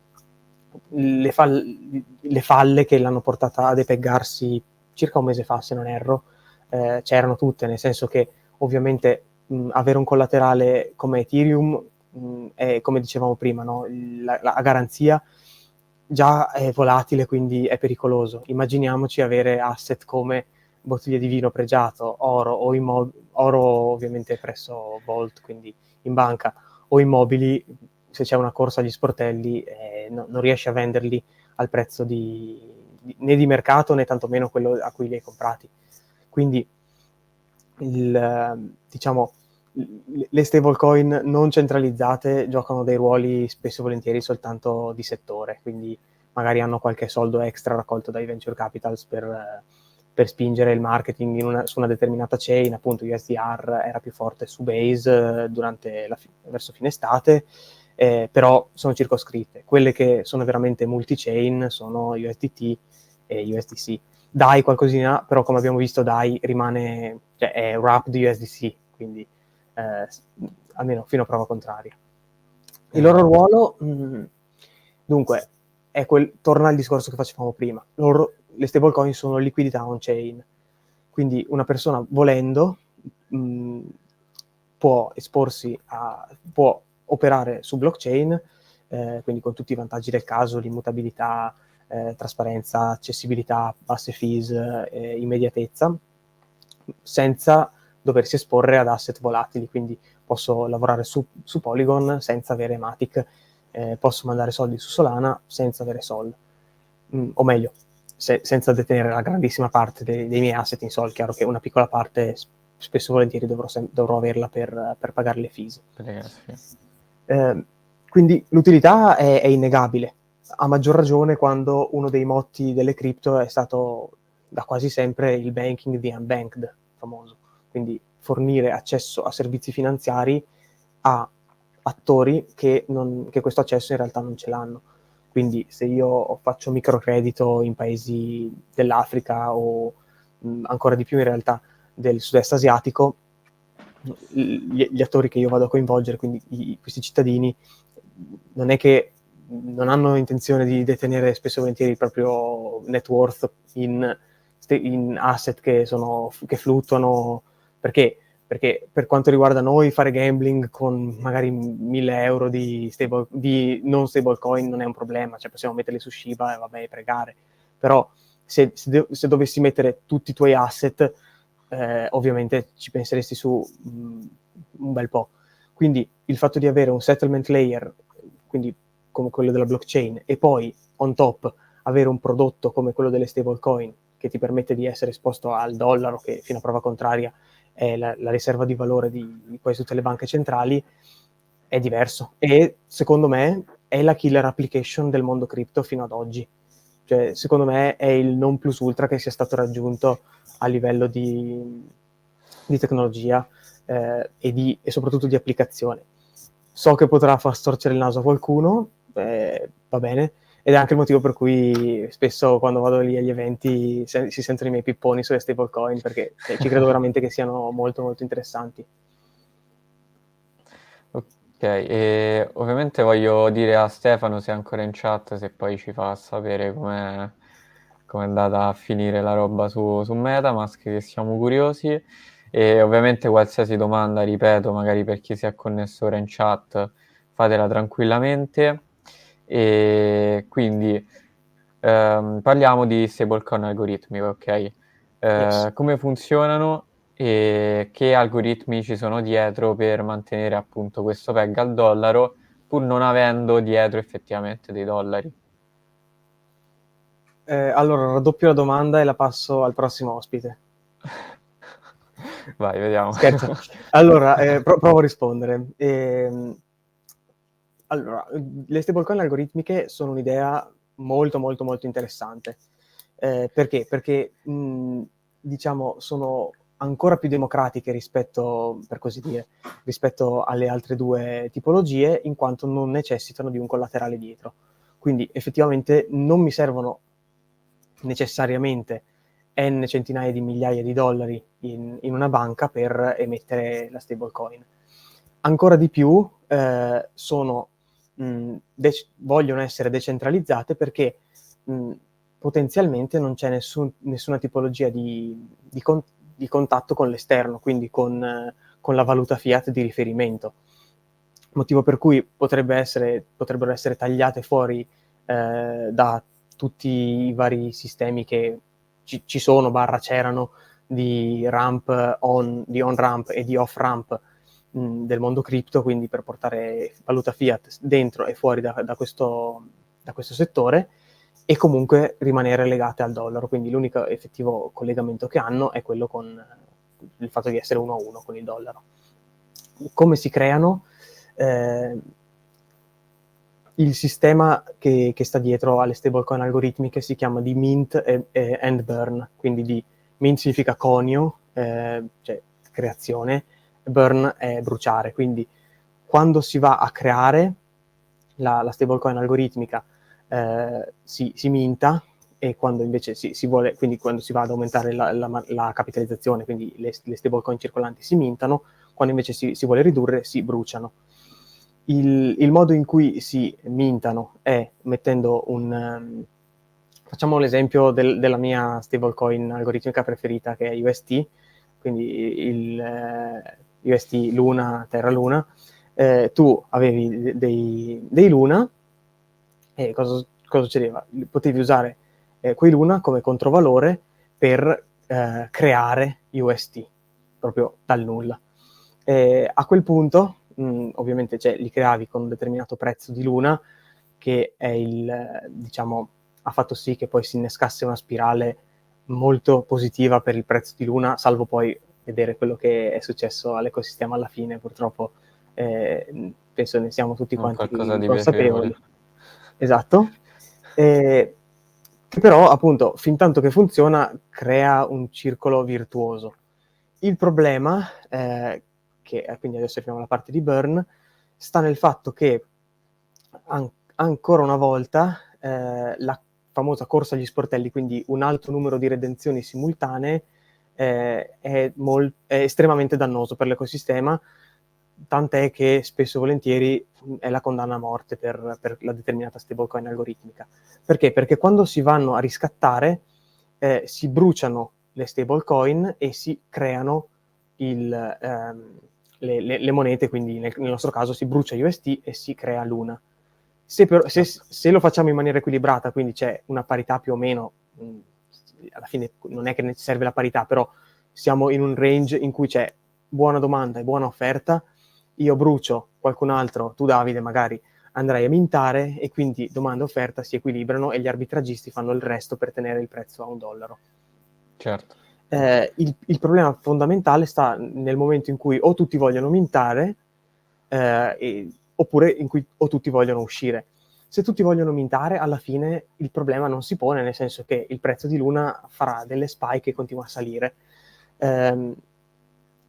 le, fall- le, falle che l'hanno portata a depeggarsi circa un mese fa, se non erro, eh, c'erano tutte, nel senso che ovviamente mh, avere un collaterale come Ethereum mh, è, come dicevamo prima, no? la, la, garanzia già è volatile, quindi è pericoloso. Immaginiamoci avere asset come bottiglie di vino pregiato, oro o immobili, oro ovviamente presso Volt, quindi in banca, o immobili, se c'è una corsa agli sportelli eh, no, non riesci a venderli al prezzo di, di, né di mercato né tantomeno quello a cui li hai comprati. Quindi il, diciamo, le stablecoin non centralizzate giocano dei ruoli spesso e volentieri soltanto di settore, quindi magari hanno qualche soldo extra raccolto dai venture capitals per, per spingere il marketing una, su una determinata chain, appunto USDR era più forte su Base eh, durante la, verso fine estate, eh, però sono circoscritte. Quelle che sono veramente multi-chain sono USDT e USDC. DAI qualcosina, però come abbiamo visto DAI rimane, cioè è wrapped USDC, quindi eh, almeno fino a prova contraria. Il loro ruolo, mh, mm, dunque, è quel, torna al discorso che facevamo prima. Loro, le stablecoin sono liquidità on-chain, quindi una persona volendo mh, mm, può esporsi a, può operare su blockchain, eh, quindi con tutti i vantaggi del caso, l'immutabilità, eh, trasparenza, accessibilità, basse fees, eh, immediatezza, senza doversi esporre ad asset volatili, quindi posso lavorare su, su Polygon senza avere Matic, eh, posso mandare soldi su Solana senza avere Sol, mm, o meglio, se, senza detenere la grandissima parte dei, dei, miei asset in Sol, chiaro che una piccola parte spesso e volentieri dovrò, dovrò averla per, per, pagare le fees. Eh, quindi l'utilità è, è innegabile, a maggior ragione quando uno dei motti delle cripto è stato da quasi sempre il banking di unbanked, famoso quindi fornire accesso a servizi finanziari a attori che, non, che questo accesso in realtà non ce l'hanno. Quindi se io faccio microcredito in paesi dell'Africa o mh, ancora di più in realtà del sud-est asiatico, gli, gli, attori che io vado a coinvolgere, quindi i, questi cittadini, non è che non hanno intenzione di detenere spesso e volentieri il proprio net worth in, in asset che, sono, che fluttuano perché? Perché per quanto riguarda noi fare gambling con magari 1000 euro di, stable, di non stablecoin non è un problema, cioè possiamo metterli su Shiba e vabbè pregare, però se, se, se dovessi mettere tutti i tuoi asset eh, ovviamente ci penseresti su mh, mm, un bel po'. Quindi il fatto di avere un settlement layer, quindi come quello della blockchain, e poi on top avere un prodotto come quello delle stablecoin che ti permette di essere esposto al dollaro, che fino a prova contraria è la, la riserva di valore di, di quasi tutte le banche centrali, è diverso. E secondo me è la killer application del mondo cripto fino ad oggi. Cioè, secondo me è il non plus ultra che sia stato raggiunto a livello di, di tecnologia eh, e, di, e, soprattutto di applicazione. So che potrà far storcere il naso a qualcuno, eh, va bene, ed è anche il motivo per cui spesso quando vado lì agli eventi se, si sentono i miei pipponi sulle stablecoin perché cioè, ci credo veramente che siano molto molto interessanti. Ok, e ovviamente voglio dire a Stefano se è ancora in chat se poi ci fa sapere come è andata a finire la roba su, su Metamask, che siamo curiosi. E ovviamente qualsiasi domanda, ripeto, magari per chi si è connesso ora in chat, fatela tranquillamente. E quindi ehm, parliamo di stablecoin algoritmico, ok? Eh, yes. Come funzionano e che algoritmi ci sono dietro per mantenere appunto questo peg al dollaro pur non avendo dietro effettivamente dei dollari. Eh, allora, raddoppio la domanda e la passo al prossimo ospite. Vai, vediamo. Scherzo. Allora, eh, pro- provo a rispondere. Eh, allora, le stablecoin algoritmiche sono un'idea molto, molto, molto interessante. Eh, perché? Perché, mh, diciamo, sono ancora più democratiche rispetto, per così dire, rispetto alle altre due tipologie, in quanto non necessitano di un collaterale dietro. Quindi effettivamente non mi servono necessariamente n centinaia di migliaia di dollari in, in una banca per emettere la stablecoin. Ancora di più eh, sono, mh, de- vogliono essere decentralizzate perché mh, potenzialmente non c'è nessun, nessuna tipologia di, di, con- di, contatto con l'esterno, quindi con, eh, con, la valuta fiat di riferimento. Motivo per cui potrebbe essere, potrebbero essere tagliate fuori eh, da tutti i vari sistemi che ci, ci sono, barra c'erano, di ramp on, di on ramp e di off ramp mh, del mondo cripto, quindi per portare valuta fiat dentro e fuori da, da, questo, da questo settore e comunque rimanere legate al dollaro. Quindi l'unico effettivo collegamento che hanno è quello con il fatto di essere uno a uno con il dollaro. Come si creano? Eh, il sistema che, che, sta dietro alle stablecoin algoritmiche si chiama di mint e, e, and burn, quindi di mint significa conio, eh, cioè creazione, burn è bruciare, quindi quando si va a creare la, la stablecoin algoritmica eh, si, si, minta e quando invece si, si, vuole, quindi quando si va ad aumentare la, la, la capitalizzazione, quindi le, le stablecoin circolanti si mintano, quando invece si, si vuole ridurre si bruciano il, il, modo in cui si mintano è mettendo un... Um, facciamo l'esempio del, della mia stablecoin algoritmica preferita che è UST, quindi il eh, UST Luna, Terra Luna. Eh, tu avevi dei, dei, Luna e cosa, cosa succedeva? Potevi usare eh, quei Luna come controvalore per eh, creare UST, proprio dal nulla. a quel punto mh, mm, ovviamente cioè, li creavi con un determinato prezzo di luna che è il, diciamo, ha fatto sì che poi si innescasse una spirale molto positiva per il prezzo di luna, salvo poi vedere quello che è successo all'ecosistema alla fine, purtroppo eh, penso ne siamo tutti quanti consapevoli. Esatto. Eh, che però, appunto, fin tanto che funziona, crea un circolo virtuoso. Il problema eh, che eh, quindi adesso arriviamo alla parte di Burn, sta nel fatto che an- ancora una volta eh, la famosa corsa agli sportelli, quindi un alto numero di redenzioni simultanee, eh, è, mol- è, estremamente dannoso per l'ecosistema, tant'è che spesso e volentieri è la condanna a morte per, per la determinata stablecoin algoritmica. Perché? Perché quando si vanno a riscattare eh, si bruciano le stablecoin e si creano il, ehm, le, le, le monete, quindi nel, nel, nostro caso si brucia UST e si crea Luna. Se, per, se, certo. se, lo facciamo in maniera equilibrata, quindi c'è una parità più o meno, mh, mm, alla fine non è che ne serve la parità, però siamo in un range in cui c'è buona domanda e buona offerta, io brucio qualcun altro, tu Davide magari andrai a mintare e quindi domanda e offerta si equilibrano e gli arbitragisti fanno il resto per tenere il prezzo a un dollaro. Certo eh, il, il, problema fondamentale sta nel momento in cui o tutti vogliono mintare eh, e, oppure in cui o tutti vogliono uscire. Se tutti vogliono mintare, alla fine il problema non si pone, nel senso che il prezzo di Luna farà delle spike e continua a salire. Eh,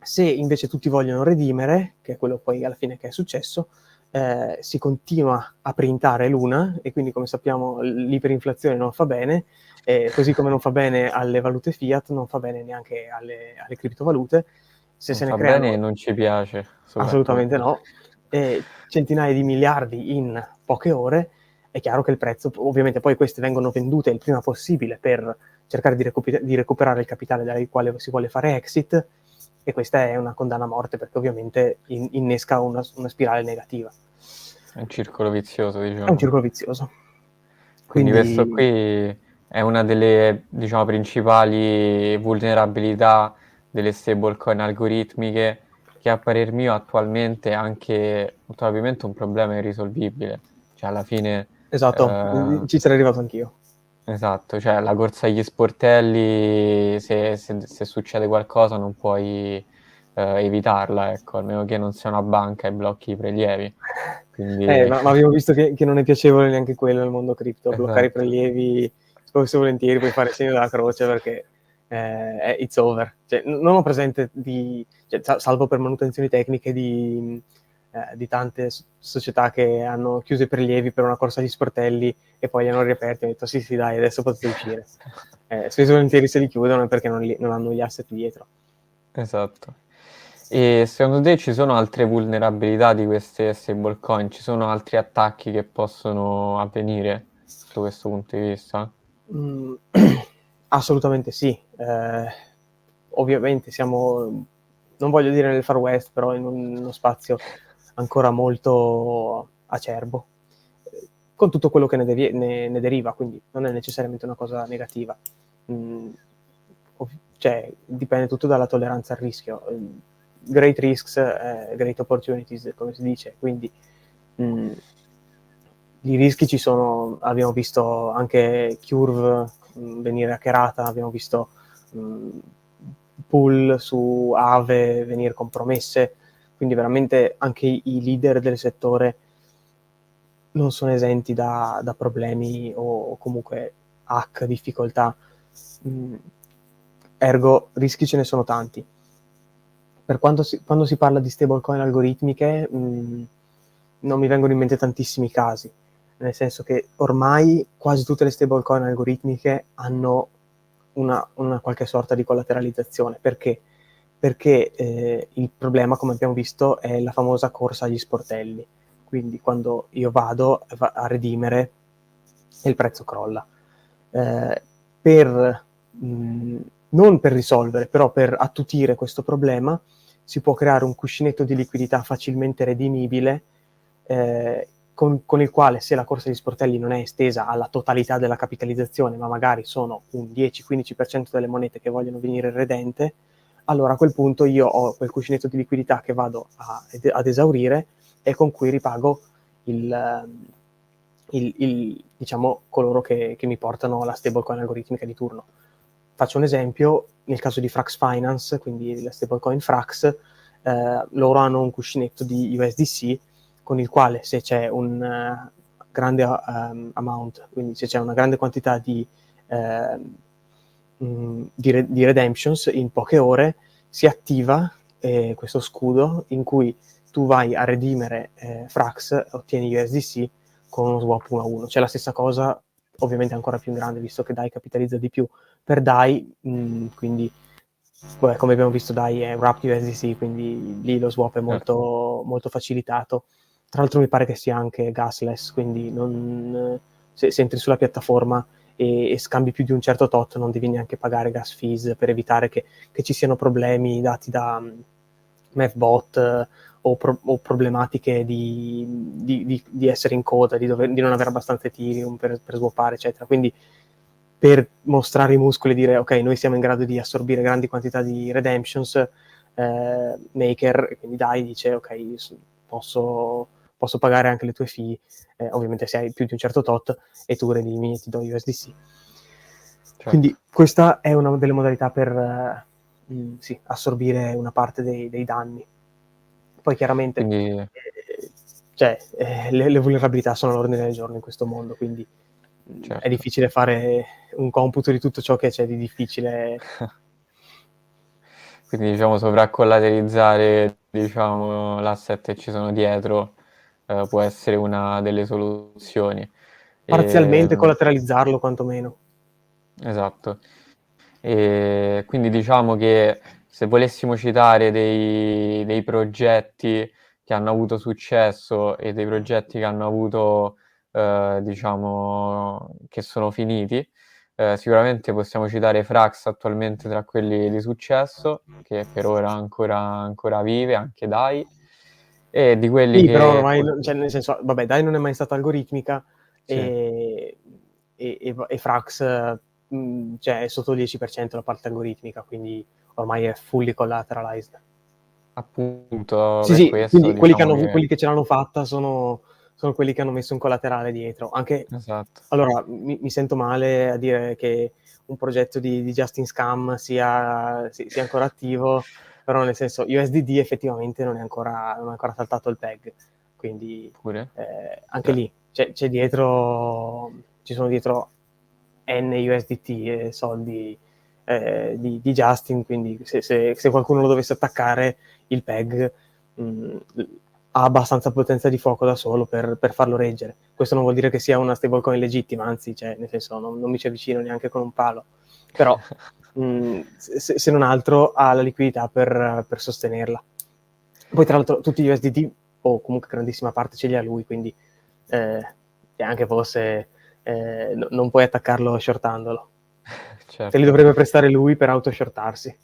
se invece tutti vogliono redimere, che è quello poi alla fine che è successo, eh, si continua a printare Luna e quindi come sappiamo l'iperinflazione non fa bene e così come non fa bene alle valute fiat, non fa bene neanche alle, alle criptovalute. Se non se ne fa creano, bene non ci piace. Assolutamente no. E centinaia di miliardi in poche ore, è chiaro che il prezzo, ovviamente poi queste vengono vendute il prima possibile per cercare di, recuper- di recuperare il capitale dal quale si vuole fare exit, e questa è una condanna a morte perché ovviamente in- innesca una, una, spirale negativa. È un circolo vizioso, diciamo. È un circolo vizioso. Quindi, Quindi questo qui è una delle diciamo, principali vulnerabilità delle stablecoin algoritmiche che a parer mio attualmente è anche probabilmente un problema irrisolvibile. Cioè alla fine... Esatto, eh, ci sarei arrivato anch'io. Esatto, cioè la corsa agli sportelli, se, se, se succede qualcosa non puoi eh, evitarla, ecco, a meno che non sia una banca e blocchi i prelievi. Quindi... Eh, ma, ma, abbiamo visto che, che, non è piacevole neanche quello nel mondo cripto, esatto. bloccare i prelievi, spesso e volentieri puoi fare il segno della croce perché eh, it's over. Cioè, non ho presente di, cioè, salvo per manutenzioni tecniche di, eh, di, tante società che hanno chiuso i prelievi per una corsa agli sportelli e poi li hanno riaperti e hanno detto sì sì dai adesso potete uscire. Eh, spesso e volentieri se li chiudono è perché non, li, non hanno gli asset dietro. Esatto. E secondo te ci sono altre vulnerabilità di queste stablecoin? Ci sono altri attacchi che possono avvenire da questo punto di vista? Mm, assolutamente sì. Eh, ovviamente siamo, non voglio dire nel Far West, però in uno spazio ancora molto acerbo, con tutto quello che ne, devi- ne, ne deriva, quindi non è necessariamente una cosa negativa. Mm, cioè, dipende tutto dalla tolleranza al rischio. Great risks, eh, great opportunities, come si dice, quindi mm, i rischi ci sono, abbiamo visto anche Curve mh, mm, venire hackerata, abbiamo visto mh, mm, pool su Ave venire compromesse, quindi veramente anche i leader del settore non sono esenti da, da problemi o, comunque hack, difficoltà. ergo, rischi ce ne sono tanti per quando si, quando si parla di stablecoin algoritmiche mm, non mi vengono in mente tantissimi casi, nel senso che ormai quasi tutte le stablecoin algoritmiche hanno una, una, qualche sorta di collateralizzazione. Perché? Perché eh, il problema, come abbiamo visto, è la famosa corsa agli sportelli. Quindi quando io vado a redimere il prezzo crolla. Eh, per, mh, non per risolvere, però per attutire questo problema, si può creare un cuscinetto di liquidità facilmente redimibile eh, con, con, il quale se la corsa di sportelli non è estesa alla totalità della capitalizzazione, ma magari sono un 10-15% delle monete che vogliono venire redente, allora a quel punto io ho quel cuscinetto di liquidità che vado a, ad esaurire e con cui ripago il, il, il, diciamo, coloro che, che mi portano la stablecoin algoritmica di turno. Faccio un esempio, nel caso di Frax Finance, quindi la stablecoin Frax, eh, loro hanno un cuscinetto di USDC con il quale se c'è un uh, grande um, amount, quindi se c'è una grande quantità di, uh, di, re- di, redemptions in poche ore, si attiva eh, questo scudo in cui tu vai a redimere eh, Frax, ottieni USDC con uno swap 1 a 1. C'è la stessa cosa ovviamente ancora più grande, visto che DAI capitalizza di più per DAI, mh, mm, quindi beh, come abbiamo visto DAI è Wrapped USDC, quindi lì lo swap è molto, certo. molto facilitato. Tra l'altro mi pare che sia anche gasless, quindi non, se, se, entri sulla piattaforma e, e, scambi più di un certo tot non devi neanche pagare gas fees per evitare che, che ci siano problemi dati da um, mm, Mavbot o, pro- o problematiche di, di, di, di, essere in coda, di, dover, non avere abbastanza Ethereum per, per swappare, eccetera. Quindi per mostrare i muscoli e dire ok, noi siamo in grado di assorbire grandi quantità di redemptions, eh, Maker, quindi DAI dice ok, posso, posso, pagare anche le tue fee, eh, ovviamente se hai più di un certo tot, e tu redimi e ti do USDC. Certo. Quindi questa è una delle modalità per eh, sì, assorbire una parte dei, dei danni. Poi chiaramente quindi... eh, cioè, eh, le, le, vulnerabilità sono all'ordine del giorno in questo mondo, quindi mm, certo. è difficile fare un computo di tutto ciò che c'è di difficile. quindi diciamo sovraccollaterizzare diciamo, l'asset che ci sono dietro eh, può essere una delle soluzioni. Parzialmente e... collateralizzarlo quantomeno. Esatto. E quindi diciamo che se volessimo citare dei, dei, progetti che hanno avuto successo e dei progetti che hanno avuto, eh, diciamo, che sono finiti, eh, sicuramente possiamo citare Frax attualmente tra quelli di successo, che per ora ancora, ancora vive, anche Dai, e di quelli sì, che... però ormai, cioè, nel senso, vabbè, Dai non è mai stata algoritmica sì. e, e, e, Frax mh, cioè, è sotto il 10% la parte algoritmica, quindi ormai è fully collateralized. Appunto, sì, sì, questo, quindi diciamo quelli, che hanno, che... quelli, che ce l'hanno fatta sono, sono, quelli che hanno messo un collaterale dietro. Anche, esatto. Allora, mi, mi, sento male a dire che un progetto di, di Justin Scam sia, sia, ancora attivo, però nel senso USDD effettivamente non è ancora, non è ancora saltato il peg, quindi eh, anche sì. lì c'è, c'è, dietro, ci sono dietro N USDT e soldi eh, di, di, Justin, quindi se, se, se, qualcuno lo dovesse attaccare il PEG mh, mm, ha abbastanza potenza di fuoco da solo per, per, farlo reggere. Questo non vuol dire che sia una stablecoin legittima, anzi, cioè, nel senso, non, non mi ci avvicino neanche con un palo, però mh, mm, se, se, non altro ha la liquidità per, per, sostenerla. Poi tra l'altro tutti gli USDT, o comunque grandissima parte ce li ha lui, quindi eh, anche fosse eh, no, non puoi attaccarlo shortandolo. Certo. Te li dovrebbe prestare lui per autoshortarsi.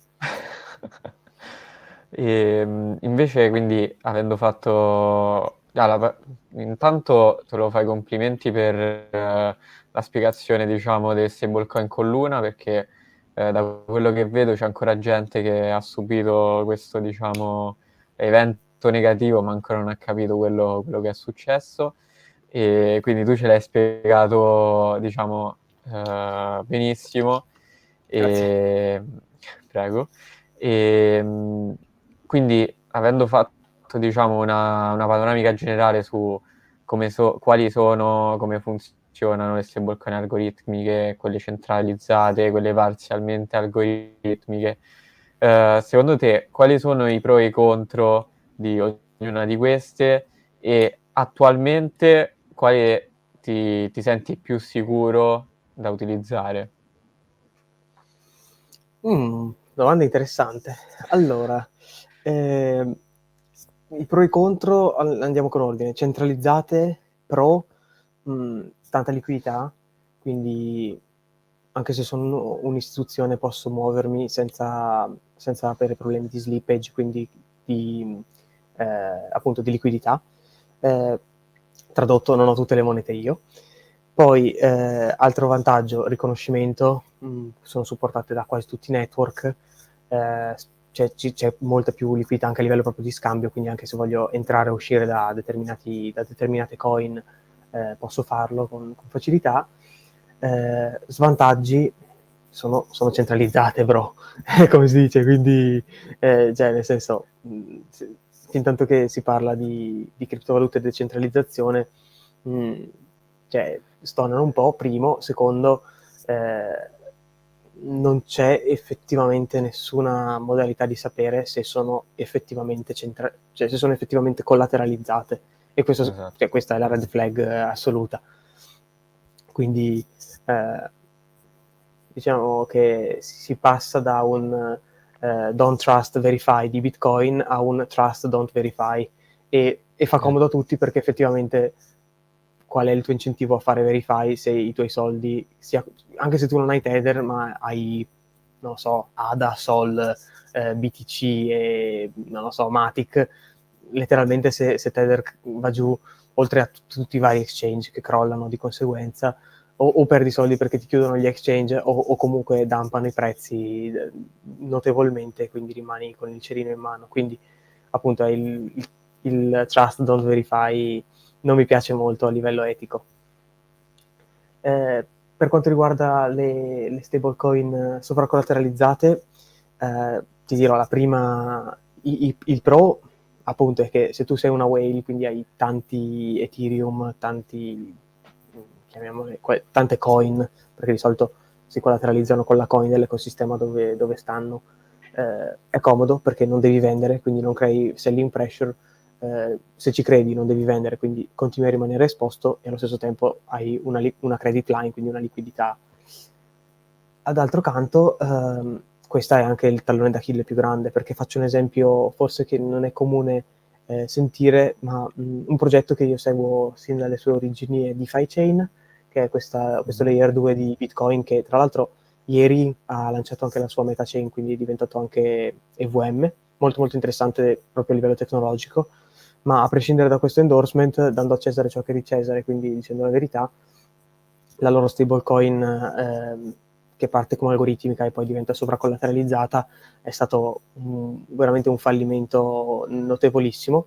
e, ehm, invece, quindi, avendo fatto... Ah, intanto te lo fai complimenti per uh, la spiegazione, diciamo, del stablecoin con Luna, perché uh, da quello che vedo c'è ancora gente che ha subito questo, diciamo, evento negativo, ma ancora non ha capito quello, quello che è successo e quindi tu ce l'hai spiegato, diciamo, uh, benissimo. E... Prego. E, quindi, avendo fatto, diciamo, una, una panoramica generale su so, quali sono, come funzionano le stablecoin algoritmiche, quelle centralizzate, quelle parzialmente algoritmiche, uh, secondo te quali sono i pro e i contro di ognuna di queste e attualmente quale ti, ti senti più sicuro da utilizzare? Mm, domanda interessante. Allora, eh, i pro e i contro, andiamo con ordine. Centralizzate, pro, mh, tanta liquidità, quindi anche se sono un'istituzione posso muovermi senza, senza avere problemi di slippage, quindi di, eh, appunto di liquidità. Eh, tradotto non ho tutte le monete io. Poi, eh, altro vantaggio, riconoscimento, mh, sono supportate da quasi tutti i network, eh, c'è, c'è, molta più liquidità anche a livello proprio di scambio, quindi anche se voglio entrare o uscire da, da determinate coin eh, posso farlo con, con facilità. Eh, svantaggi sono, sono, centralizzate, bro, come si dice, quindi, eh, cioè, nel senso, mh, fin tanto che si parla di, di criptovalute e decentralizzazione, mh, cioè, stonano un po', primo, secondo, eh, non c'è effettivamente nessuna modalità di sapere se sono effettivamente, centra- cioè, se sono effettivamente collateralizzate. E questo, esatto. cioè, questa è la red flag eh, assoluta. Quindi eh, diciamo che si passa da un eh, don't trust verify di Bitcoin a un trust don't verify e, e fa comodo a tutti perché effettivamente qual è il tuo incentivo a fare verify se i tuoi soldi, sia, anche se tu non hai Tether ma hai, non lo so, ADA, Sol, eh, BTC e, non lo so, Matic, letteralmente se, se Tether va giù, oltre a t- tutti i vari exchange che crollano di conseguenza, o, o, perdi soldi perché ti chiudono gli exchange o, o, comunque dampano i prezzi eh, notevolmente, quindi rimani con il cerino in mano. Quindi appunto il, il, il trust don't verify non mi piace molto a livello etico. Eh, per quanto riguarda le, le stablecoin sovracollateralizzate, eh, ti dirò la prima, i, i, il pro appunto è che se tu sei una whale, quindi hai tanti Ethereum, tanti chiamiamole, tante coin, perché di solito si collateralizzano con la coin dell'ecosistema dove, dove stanno. Eh, è comodo perché non devi vendere, quindi non crei selling pressure. Eh, se ci credi non devi vendere, quindi continui a rimanere esposto e allo stesso tempo hai una, li- una credit line, quindi una liquidità. Ad altro canto, ehm, questo è anche il tallone d'Achille più grande, perché faccio un esempio forse che non è comune eh, sentire, ma mh, un progetto che io seguo sin dalle sue origini è DeFi Chain, che è questa, questo layer 2 di Bitcoin che tra l'altro ieri ha lanciato anche la sua meta chain, quindi è diventato anche EVM, molto molto interessante proprio a livello tecnologico, ma a prescindere da questo endorsement, dando a Cesare ciò che è di Cesare, quindi dicendo la verità, la loro stablecoin eh, che parte come algoritmica e poi diventa sovracollateralizzata è stato un, veramente un fallimento notevolissimo,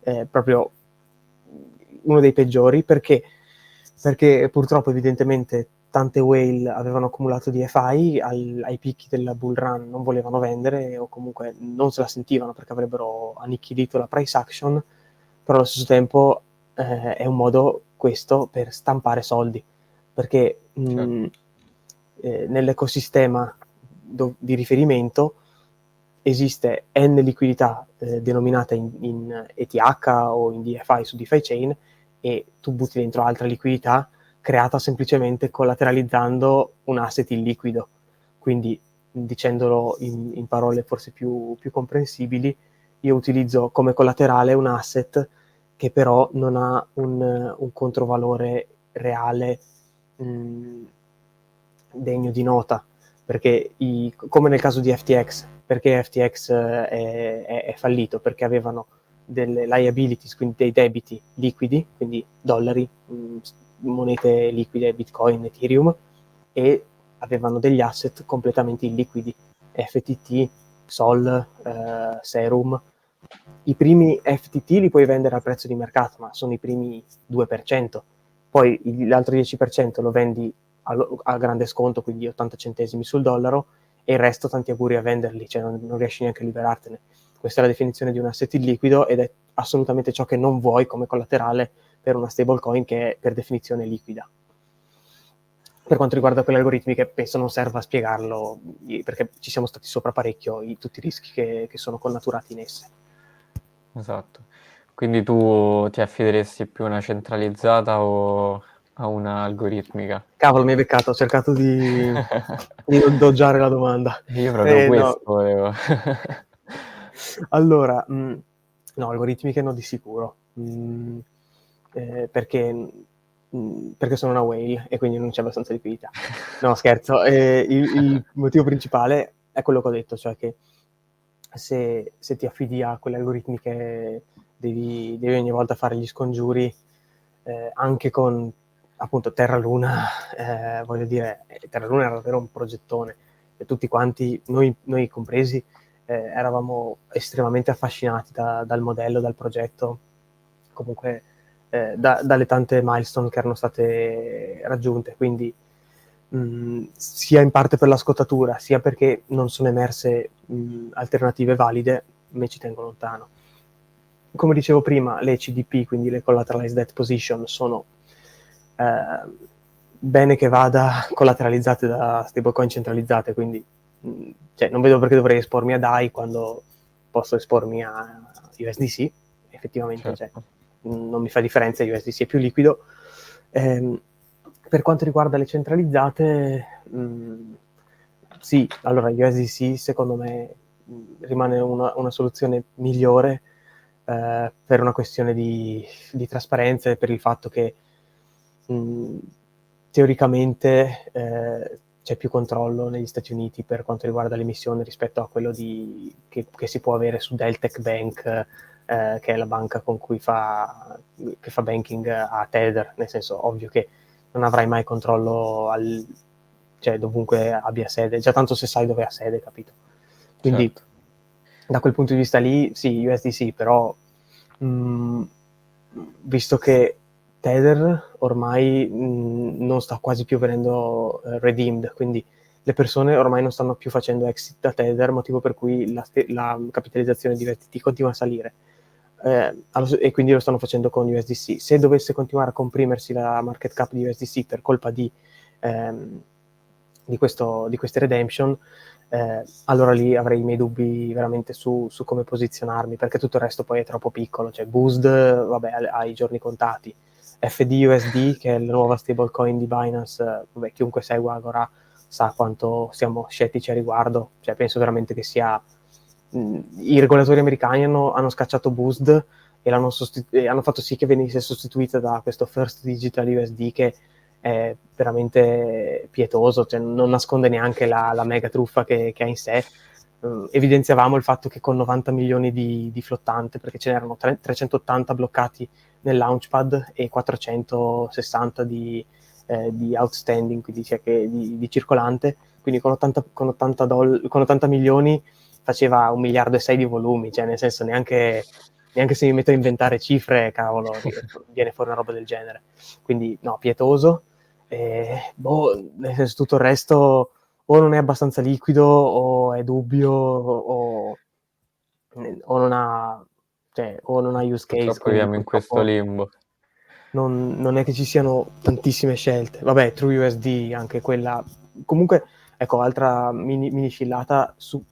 eh, proprio uno dei peggiori perché, perché purtroppo evidentemente tante whale avevano accumulato DFI al, ai picchi della bull run non volevano vendere o comunque non se la sentivano perché avrebbero annichilito la price action, però allo stesso tempo eh, è un modo questo per stampare soldi perché certo. mh, eh, nell'ecosistema do- di riferimento esiste n liquidità eh, denominata in, in, ETH o in DFI su DeFi Chain e tu butti dentro altra liquidità creata semplicemente collateralizzando un asset illiquido. Quindi, dicendolo in, in parole forse più, più, comprensibili, io utilizzo come collaterale un asset che però non ha un, un controvalore reale mh, degno di nota, perché i, come nel caso di FTX, perché FTX eh, è, è, è, fallito? Perché avevano delle liabilities, quindi dei debiti liquidi, quindi dollari, mh, monete liquide, Bitcoin, Ethereum, e avevano degli asset completamente illiquidi, FTT, Sol, eh, Serum. I primi FTT li puoi vendere al prezzo di mercato, ma sono i primi 2%. Poi l'altro 10% lo vendi a, grande sconto, quindi 80 centesimi sul dollaro, e il resto tanti auguri a venderli, cioè non, non riesci neanche a liberartene. Questa è la definizione di un asset illiquido ed è assolutamente ciò che non vuoi come collaterale per una stablecoin che è per definizione liquida. Per quanto riguarda quelle algoritmiche, penso non serva a spiegarlo, perché ci siamo stati sopra parecchio i, tutti i rischi che, che sono connaturati in esse. Esatto. Quindi tu ti affideresti più a una centralizzata o a una algoritmica? Cavolo, mi hai beccato, ho cercato di, di doggiare la domanda. Io proprio eh, questo no. volevo. allora, mh, mm, no, algoritmiche no di sicuro. Mh, mm, eh, perché, mh, mm, perché, sono una whale e quindi non c'è abbastanza liquidità. No, scherzo. Eh, il, il, motivo principale è quello che ho detto, cioè che se, se ti affidi a quelle algoritmiche devi, devi, ogni volta fare gli scongiuri eh, anche con appunto Terra Luna, eh, voglio dire, Terra Luna era davvero un progettone e tutti quanti, noi, noi compresi, eh, eravamo estremamente affascinati da, dal modello, dal progetto, comunque eh, da, dalle tante milestone che erano state raggiunte, quindi mh, mm, sia in parte per la scottatura, sia perché non sono emerse mh, alternative valide, me ci tengo lontano. Come dicevo prima, le CDP, quindi le Collateralized Debt Position, sono eh, bene che vada collateralizzate da stablecoin centralizzate, quindi mh, cioè, non vedo perché dovrei espormi a DAI quando posso espormi a USDC, effettivamente certo. cioè, non mi fa differenza, USDC è più liquido. Eh, per quanto riguarda le centralizzate, mh, sì, allora USDC secondo me rimane una, una soluzione migliore eh, per una questione di, di, trasparenza e per il fatto che mh, teoricamente eh, c'è più controllo negli Stati Uniti per quanto riguarda l'emissione rispetto a quello di, che, che, si può avere su Deltec Bank, eh, che è la banca con cui fa, che fa banking a Tether, nel senso ovvio che non avrai mai controllo al, cioè, dovunque abbia sede, già tanto se sai dove ha sede, capito? Quindi certo. da quel punto di vista lì, sì, USDC, però mh, visto che Tether ormai mh, non sta quasi più venendo uh, redeemed, quindi le persone ormai non stanno più facendo exit da Tether, motivo per cui la, la capitalizzazione di USDT continua a salire. Eh, e quindi lo stanno facendo con USDC. Se dovesse continuare a comprimersi la market cap di USDC per colpa di, ehm, di, questo, di queste redemption, eh, allora lì avrei i miei dubbi veramente su, su, come posizionarmi, perché tutto il resto poi è troppo piccolo. Cioè, Boost, vabbè, ha i giorni contati. FDUSD, che è la nuova stablecoin di Binance, vabbè, chiunque segua Agora sa quanto siamo scettici a riguardo, cioè penso veramente che sia... Mh, I regolatori americani hanno, hanno scacciato Boost e, sostitu- e, hanno fatto sì che venisse sostituita da questo First Digital USD che è veramente pietoso, cioè non nasconde neanche la, la mega truffa che, che ha in sé. Uh, evidenziavamo il fatto che con 90 milioni di, di flottante, perché ce n'erano tre, 380 bloccati nel Launchpad e 460 di, eh, di outstanding, quindi cioè che, di, di, circolante, quindi con 80, con, 80 doll- con 80 milioni faceva un miliardo e sei di volumi, cioè nel senso neanche, neanche se mi metto a inventare cifre, cavolo, viene fuori una roba del genere. Quindi no, pietoso. E, boh, nel senso tutto il resto o non è abbastanza liquido o è dubbio o, o non ha cioè, o non ha use case. Purtroppo viviamo in questo limbo. Non, non, è che ci siano tantissime scelte. Vabbè, TrueUSD, anche quella. Comunque, ecco, altra mini, mini scillata, su,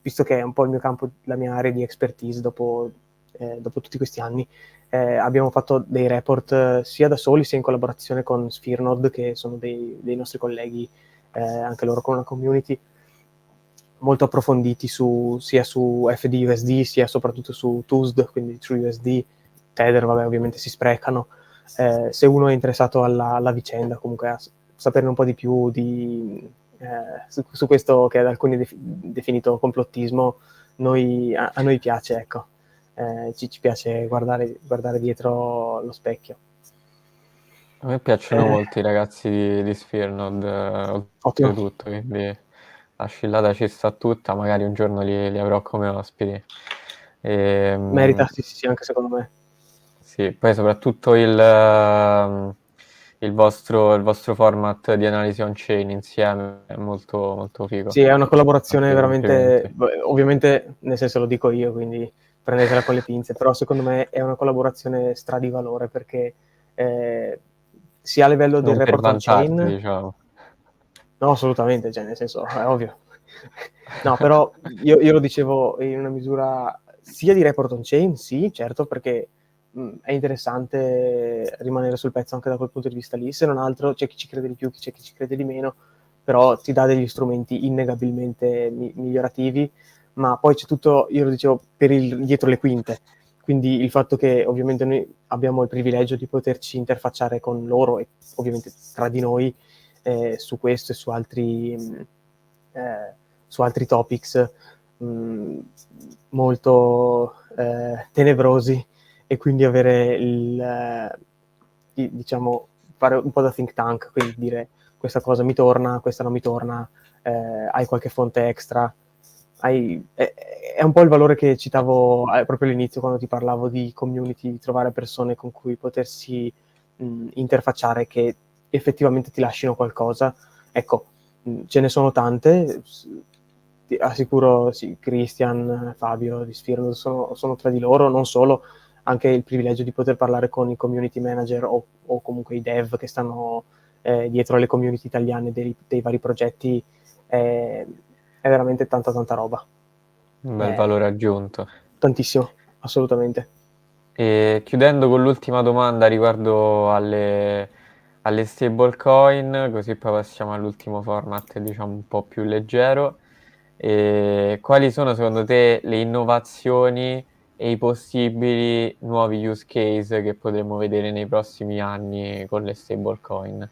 visto che è un po' il mio campo, la mia area di expertise dopo, eh, dopo tutti questi anni, eh, abbiamo fatto dei report eh, sia da soli sia in collaborazione con Spherenode, che sono dei, dei nostri colleghi, eh, anche loro con una community molto approfonditi su, sia su FDUSD sia soprattutto su TUSD, quindi TrueUSD, Tether, vabbè, ovviamente si sprecano. Eh, se uno è interessato alla, alla, vicenda, comunque a saperne un po' di più di, eh, su, su, questo che da alcuni def- definito complottismo, noi, a, a, noi piace, ecco. Eh, ci, ci, piace guardare, guardare, dietro lo specchio. A me piacciono eh. molto i ragazzi di, di Spherenode, eh, oltretutto, quindi la scillata ci sta tutta, magari un giorno li, li avrò come ospiti. E, ehm, Merita, sì, sì, anche secondo me. Sì, poi soprattutto il, ehm, il, vostro, il vostro format di analisi on-chain insieme è molto, molto figo. Sì, è una collaborazione veramente, ovviamente nel senso lo dico io, quindi prendetela con le pinze, però secondo me è una collaborazione stra di valore perché eh, sia a livello del report on-chain... Diciamo No, assolutamente, cioè, nel senso, è ovvio. No, però io, io, lo dicevo in una misura sia di report on chain, sì, certo, perché mh, è interessante rimanere sul pezzo anche da quel punto di vista lì, se non altro c'è chi ci crede di più, c'è chi ci crede di meno, però ti dà degli strumenti innegabilmente mi- migliorativi, ma poi c'è tutto, io lo dicevo, per il, dietro le quinte, quindi il fatto che ovviamente noi abbiamo il privilegio di poterci interfacciare con loro e ovviamente tra di noi, eh, su questo e su altri, mm, eh, su altri topics mh, mm, molto eh, tenebrosi e quindi avere il, eh, diciamo, fare un po' da think tank, quindi dire questa cosa mi torna, questa non mi torna, eh, hai qualche fonte extra, hai, è, è, un po' il valore che citavo proprio all'inizio quando ti parlavo di community, di trovare persone con cui potersi mh, interfacciare che effettivamente ti lasciano qualcosa. Ecco, mm, ce ne sono tante, ti assicuro sì, Christian, Fabio di Sphere sono, sono, tra di loro, non solo, anche il privilegio di poter parlare con i community manager o, o comunque i dev che stanno eh, dietro alle community italiane dei, dei vari progetti, eh, è veramente tanta tanta roba. Un bel eh, valore aggiunto. Tantissimo, assolutamente. E chiudendo con l'ultima domanda riguardo alle alle stablecoin, così poi passiamo all'ultimo format, diciamo un po' più leggero. E quali sono secondo te le innovazioni e i possibili nuovi use case che potremo vedere nei prossimi anni con le stablecoin?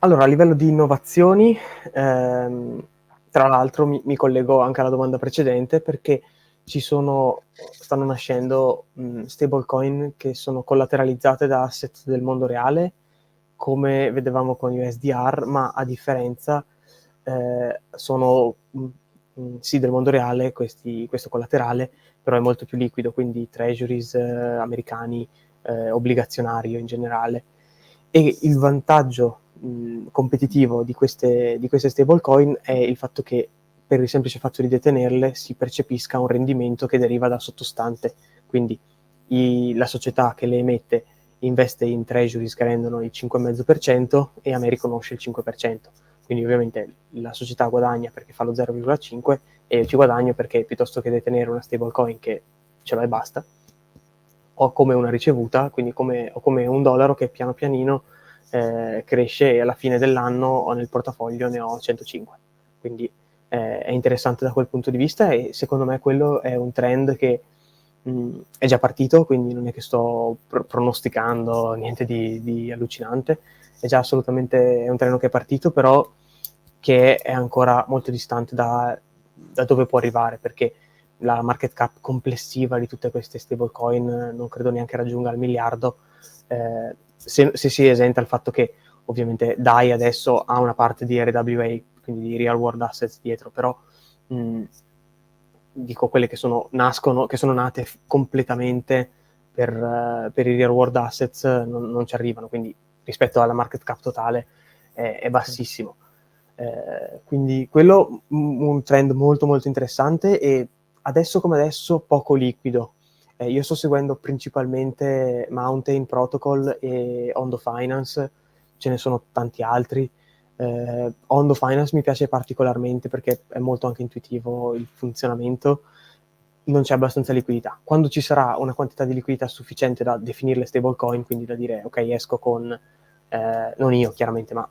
Allora, a livello di innovazioni, ehm, tra l'altro mi, mi, collego anche alla domanda precedente perché ci sono, stanno nascendo mh, stablecoin che sono collateralizzate da asset del mondo reale, come vedevamo con USDR, ma a differenza eh, sono mh, sì del mondo reale questi, questo collaterale, però è molto più liquido, quindi treasuries eh, americani, eh, obbligazionario in generale. E il vantaggio mh, competitivo di queste, di queste stablecoin è il fatto che per il semplice fatto di detenerle si percepisca un rendimento che deriva dal sottostante. Quindi i, la società che le emette investe in treasuries che rendono il 5,5% e a me riconosce il 5%. Quindi ovviamente la società guadagna perché fa lo 0,5% e io ci guadagno perché piuttosto che detenere una stablecoin che ce l'ho e basta, ho come una ricevuta, quindi come, ho come un dollaro che piano pianino eh, cresce e alla fine dell'anno ho nel portafoglio ne ho 105. Quindi eh, è interessante da quel punto di vista e secondo me quello è un trend che mh, è già partito, quindi non è che sto pr- pronosticando niente di, di, allucinante, è già assolutamente è un treno che è partito, però che è ancora molto distante da, da dove può arrivare, perché la market cap complessiva di tutte queste stablecoin non credo neanche raggiunga il miliardo, eh, se, se, si esenta il fatto che ovviamente DAI adesso ha una parte di RWA, quindi di real world assets dietro, però mh, dico quelle che sono, nascono, che sono nate f- completamente per, uh, per, i real world assets non, non, ci arrivano, quindi rispetto alla market cap totale è, è bassissimo. Eh, quindi quello un trend molto molto interessante e adesso come adesso poco liquido. Eh, io sto seguendo principalmente Mountain Protocol e Ondo Finance, ce ne sono tanti altri. Eh, Ondo Finance mi piace particolarmente perché è molto anche intuitivo il funzionamento, non c'è abbastanza liquidità. Quando ci sarà una quantità di liquidità sufficiente da definire le stablecoin, quindi da dire ok, esco con, eh, non io chiaramente, ma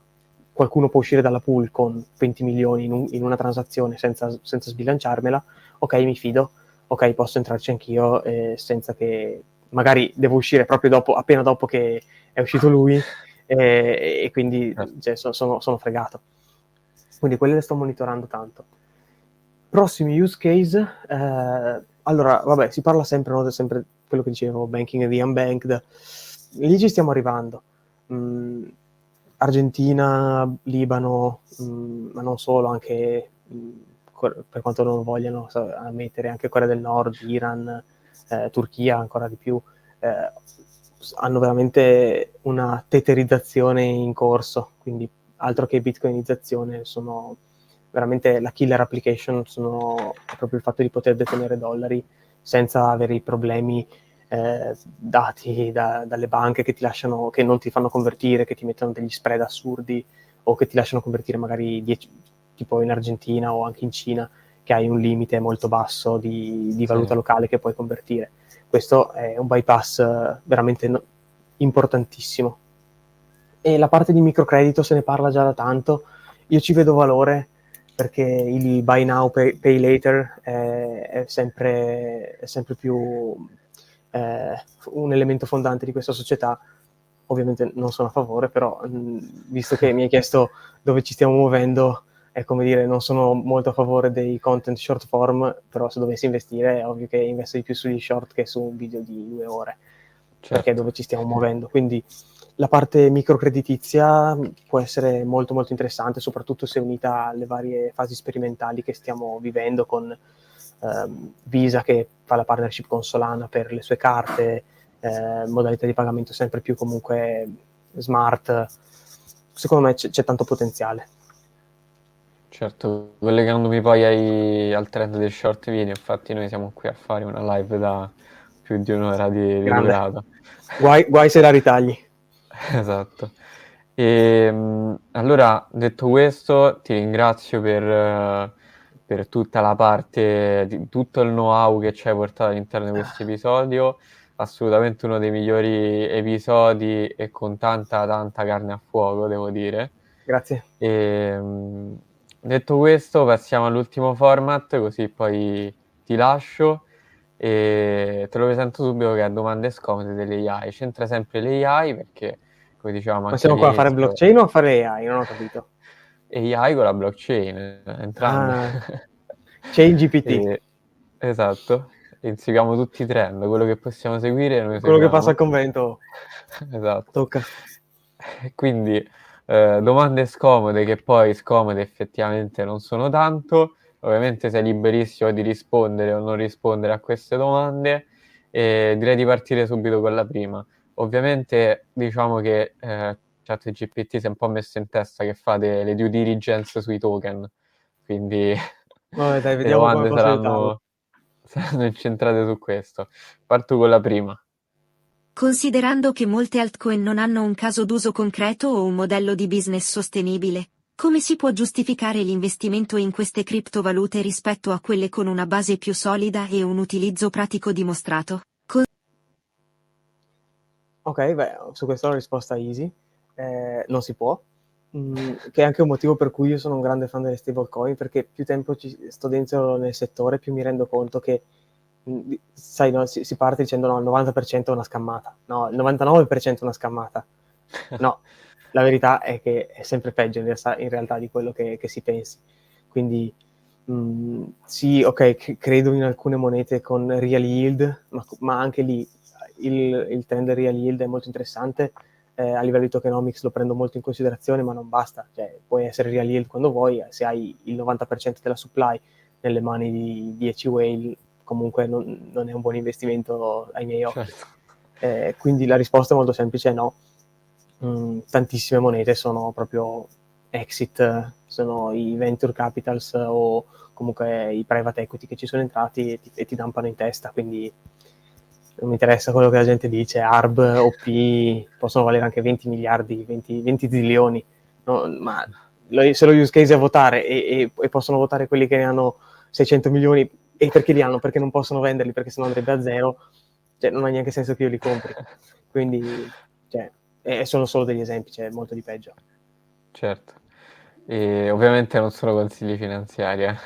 qualcuno può uscire dalla pool con 20 milioni in, un, in una transazione senza, senza, sbilanciarmela, ok, mi fido, ok, posso entrarci anch'io eh, senza che magari devo uscire proprio dopo, appena dopo che è uscito lui e, e quindi certo. cioè, so, sono, sono, fregato. Quindi quelle le sto monitorando tanto. Prossimi use case, eh, allora, vabbè, si parla sempre, no, sempre quello che dicevo, banking e the unbanked, lì ci stiamo arrivando. Mm, Argentina, Libano, mm, ma non solo, anche mm, per quanto non vogliano ammettere, anche Corea del Nord, Iran, eh, Turchia ancora di più, eh, hanno veramente una teterizzazione in corso, quindi altro che bitcoinizzazione, sono veramente la killer application, sono proprio il fatto di poter detenere dollari senza avere i problemi eh, dati da, dalle banche che ti lasciano, che non ti fanno convertire, che ti mettono degli spread assurdi o che ti lasciano convertire magari 10, tipo in Argentina o anche in Cina, che hai un limite molto basso di, di valuta sì. locale che puoi convertire. Questo è un bypass eh, veramente importantissimo. E la parte di microcredito se ne parla già da tanto. Io ci vedo valore perché il buy now, pay, pay later è, è, sempre, è sempre più eh, un elemento fondante di questa società. Ovviamente non sono a favore, però mh, visto che mi hai chiesto dove ci stiamo muovendo, è come dire, non sono molto a favore dei content short form, però se dovessi investire è ovvio che investo di più sugli short che su un video di due ore, certo. perché è dove ci stiamo muovendo. Quindi la parte microcreditizia può essere molto molto interessante, soprattutto se unita alle varie fasi sperimentali che stiamo vivendo con ehm, Visa che fa la partnership con Solana per le sue carte, eh, modalità di pagamento sempre più comunque smart. Secondo me c- c'è tanto potenziale. Certo, collegandomi poi ai, al trend del short video, infatti noi siamo qui a fare una live da più di un'ora di, di durata. Guai, guai se la ritagli. esatto. E, ehm, allora, detto questo, ti ringrazio per, per tutta la parte, di, tutto il know-how che ci hai portato all'interno di questo episodio. Assolutamente uno dei migliori episodi e con tanta, tanta carne a fuoco, devo dire. Grazie. E, ehm, detto questo, passiamo all'ultimo format, così poi ti lascio e te lo presento subito che è domande scomode delle AI. C'entra sempre le AI perché, come dicevamo... Ma siamo qua a fare blockchain o a fare AI? Non ho capito. AI con la blockchain, entrambi. Ah, chain GPT. E, esatto, inseguiamo tutti i trend, quello che possiamo seguire. Quello che passa al convento. esatto. Tocca. Quindi eh, domande scomode che poi scomode effettivamente non sono tanto. Ovviamente sei liberissimo di rispondere o non rispondere a queste domande e direi di partire subito con la prima. Ovviamente diciamo che eh, ChatGPT si è un po' messo in testa che fate le due diligence sui token, quindi Vabbè, dai, le domande saranno, saranno incentrate su questo. Parto con la prima. Considerando che molte altcoin non hanno un caso d'uso concreto o un modello di business sostenibile, come si può giustificare l'investimento in queste criptovalute rispetto a quelle con una base più solida e un utilizzo pratico dimostrato? Con... Ok, beh, su questa la risposta easy eh, non si può, mm, che è anche un motivo per cui io sono un grande fan delle stablecoin, perché più tempo ci sto dentro nel settore, più mi rendo conto che, sai, no, si, si, parte dicendo no, il 90% è una scammata, no, il 99% è una scammata. No, la verità è che è sempre peggio in realtà, in realtà di quello che, che, si pensi. Quindi mh, mm, sì, ok, c- credo in alcune monete con real yield, ma, ma anche lì il, il trend real yield è molto interessante eh, a livello di tokenomics lo prendo molto in considerazione, ma non basta, cioè, puoi essere real yield quando vuoi, se hai il 90% della supply nelle mani di 10 whale, comunque non, non, è un buon investimento ai miei occhi. Certo. Eh, quindi la risposta è molto semplice, no. Mm, tantissime monete sono proprio exit, sono i venture capitals o comunque i private equity che ci sono entrati e ti, e ti dampano in testa, quindi non mi interessa quello che la gente dice, ARB, OP possono valere anche 20 miliardi, 20, 20 zilioni, no, ma se lo use case è votare e, e, e, possono votare quelli che ne hanno 600 milioni e perché li hanno? Perché non possono venderli, perché sennò andrebbe a zero, cioè, non ha neanche senso che io li compri. Quindi cioè, sono solo degli esempi, c'è molto di peggio. Certo, e ovviamente non sono consigli finanziari. Eh.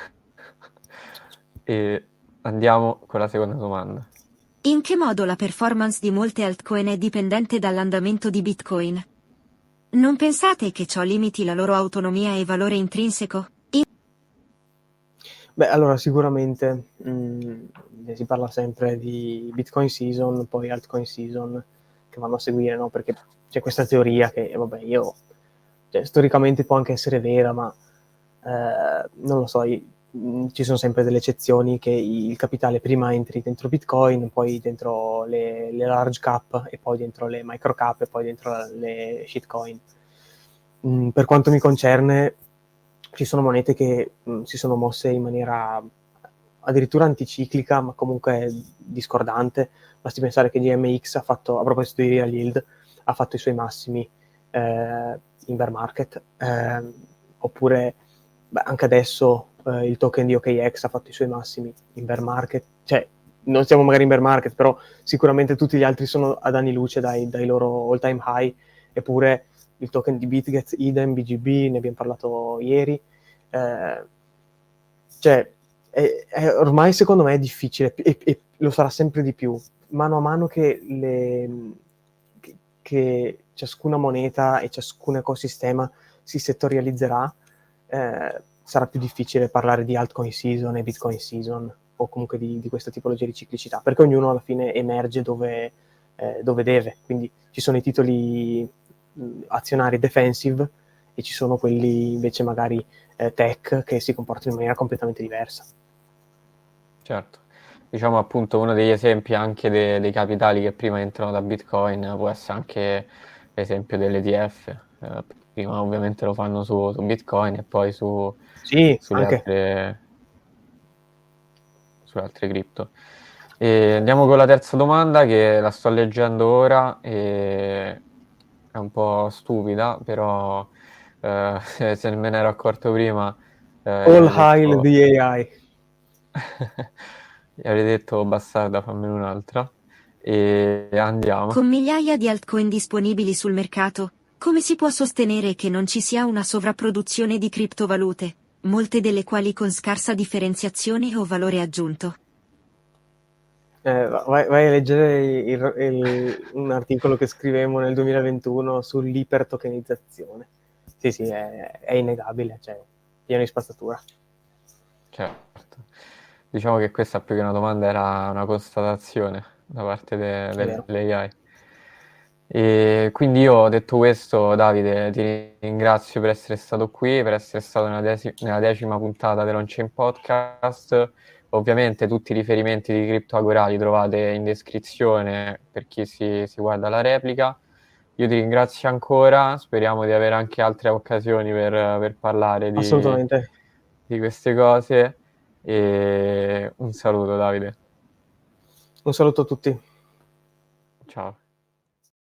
e andiamo con la seconda domanda. In che modo la performance di molte altcoin è dipendente dall'andamento di Bitcoin? Non pensate che ciò limiti la loro autonomia e valore intrinseco? Beh, allora sicuramente mh, mm, si parla sempre di Bitcoin season, poi altcoin season che vanno a seguire, no? Perché c'è questa teoria che, vabbè, io, cioè, storicamente può anche essere vera, ma eh, non lo so, Mm, ci sono sempre delle eccezioni che il capitale prima entri dentro Bitcoin, poi dentro le, le large cap e poi dentro le micro cap e poi dentro le shitcoin. Mm, per quanto mi concerne, ci sono monete che mm, si sono mosse in maniera addirittura anticiclica, ma comunque discordante. Basti pensare che GMX ha fatto, a proposito di real yield, ha fatto i suoi massimi eh, in bear market, eh, oppure beh, anche adesso eh, il token di OKX ha fatto i suoi massimi in bear market, cioè non siamo magari in bear market, però sicuramente tutti gli altri sono ad anni luce dai, dai loro all time high, eppure il token di BitGet, idem, BGB, ne abbiamo parlato ieri, eh, cioè è, è, ormai secondo me è difficile e, e, lo sarà sempre di più, mano a mano che, le, che, che ciascuna moneta e ciascun ecosistema si settorializzerà, eh, sarà più difficile parlare di altcoin season e bitcoin season o comunque di, di questa tipologia di ciclicità, perché ognuno alla fine emerge dove, eh, dove deve. Quindi ci sono i titoli azionari defensive e ci sono quelli invece magari eh, tech che si comportano in maniera completamente diversa. Certo. Diciamo appunto uno degli esempi anche de- dei capitali che prima entrano da Bitcoin può essere anche l'esempio dell'ETF. Eh, prima ovviamente lo fanno su, su Bitcoin e poi su, sì, sulle, altre, sulle altre cripto. E andiamo con la terza domanda che la sto leggendo ora e è un po' stupida, però eh, se me ne ero accorto prima... Eh, All hail the AI. Gli avrei detto bastarda, fammene un'altra. E andiamo. Con migliaia di altcoin disponibili sul mercato, come si può sostenere che non ci sia una sovrapproduzione di criptovalute? molte delle quali con scarsa differenziazione o valore aggiunto. Eh, vai, vai, a leggere il, il, un articolo che scrivemmo nel 2021 sull'ipertokenizzazione. Sì, sì, è, è innegabile, cioè, pieno di spazzatura. Certo. Diciamo che questa più che una domanda era una constatazione da parte de, de, delle AI. E quindi io, detto questo, Davide, ti ringrazio per essere stato qui, per essere stato nella, dec- nella decima puntata dell'On-Chain Podcast. Ovviamente tutti i riferimenti di CryptoAgora li trovate in descrizione per chi si, si guarda la replica. Io ti ringrazio ancora, speriamo di avere anche altre occasioni per, per parlare di, di queste cose. E un saluto, Davide. Un saluto a tutti. Ciao.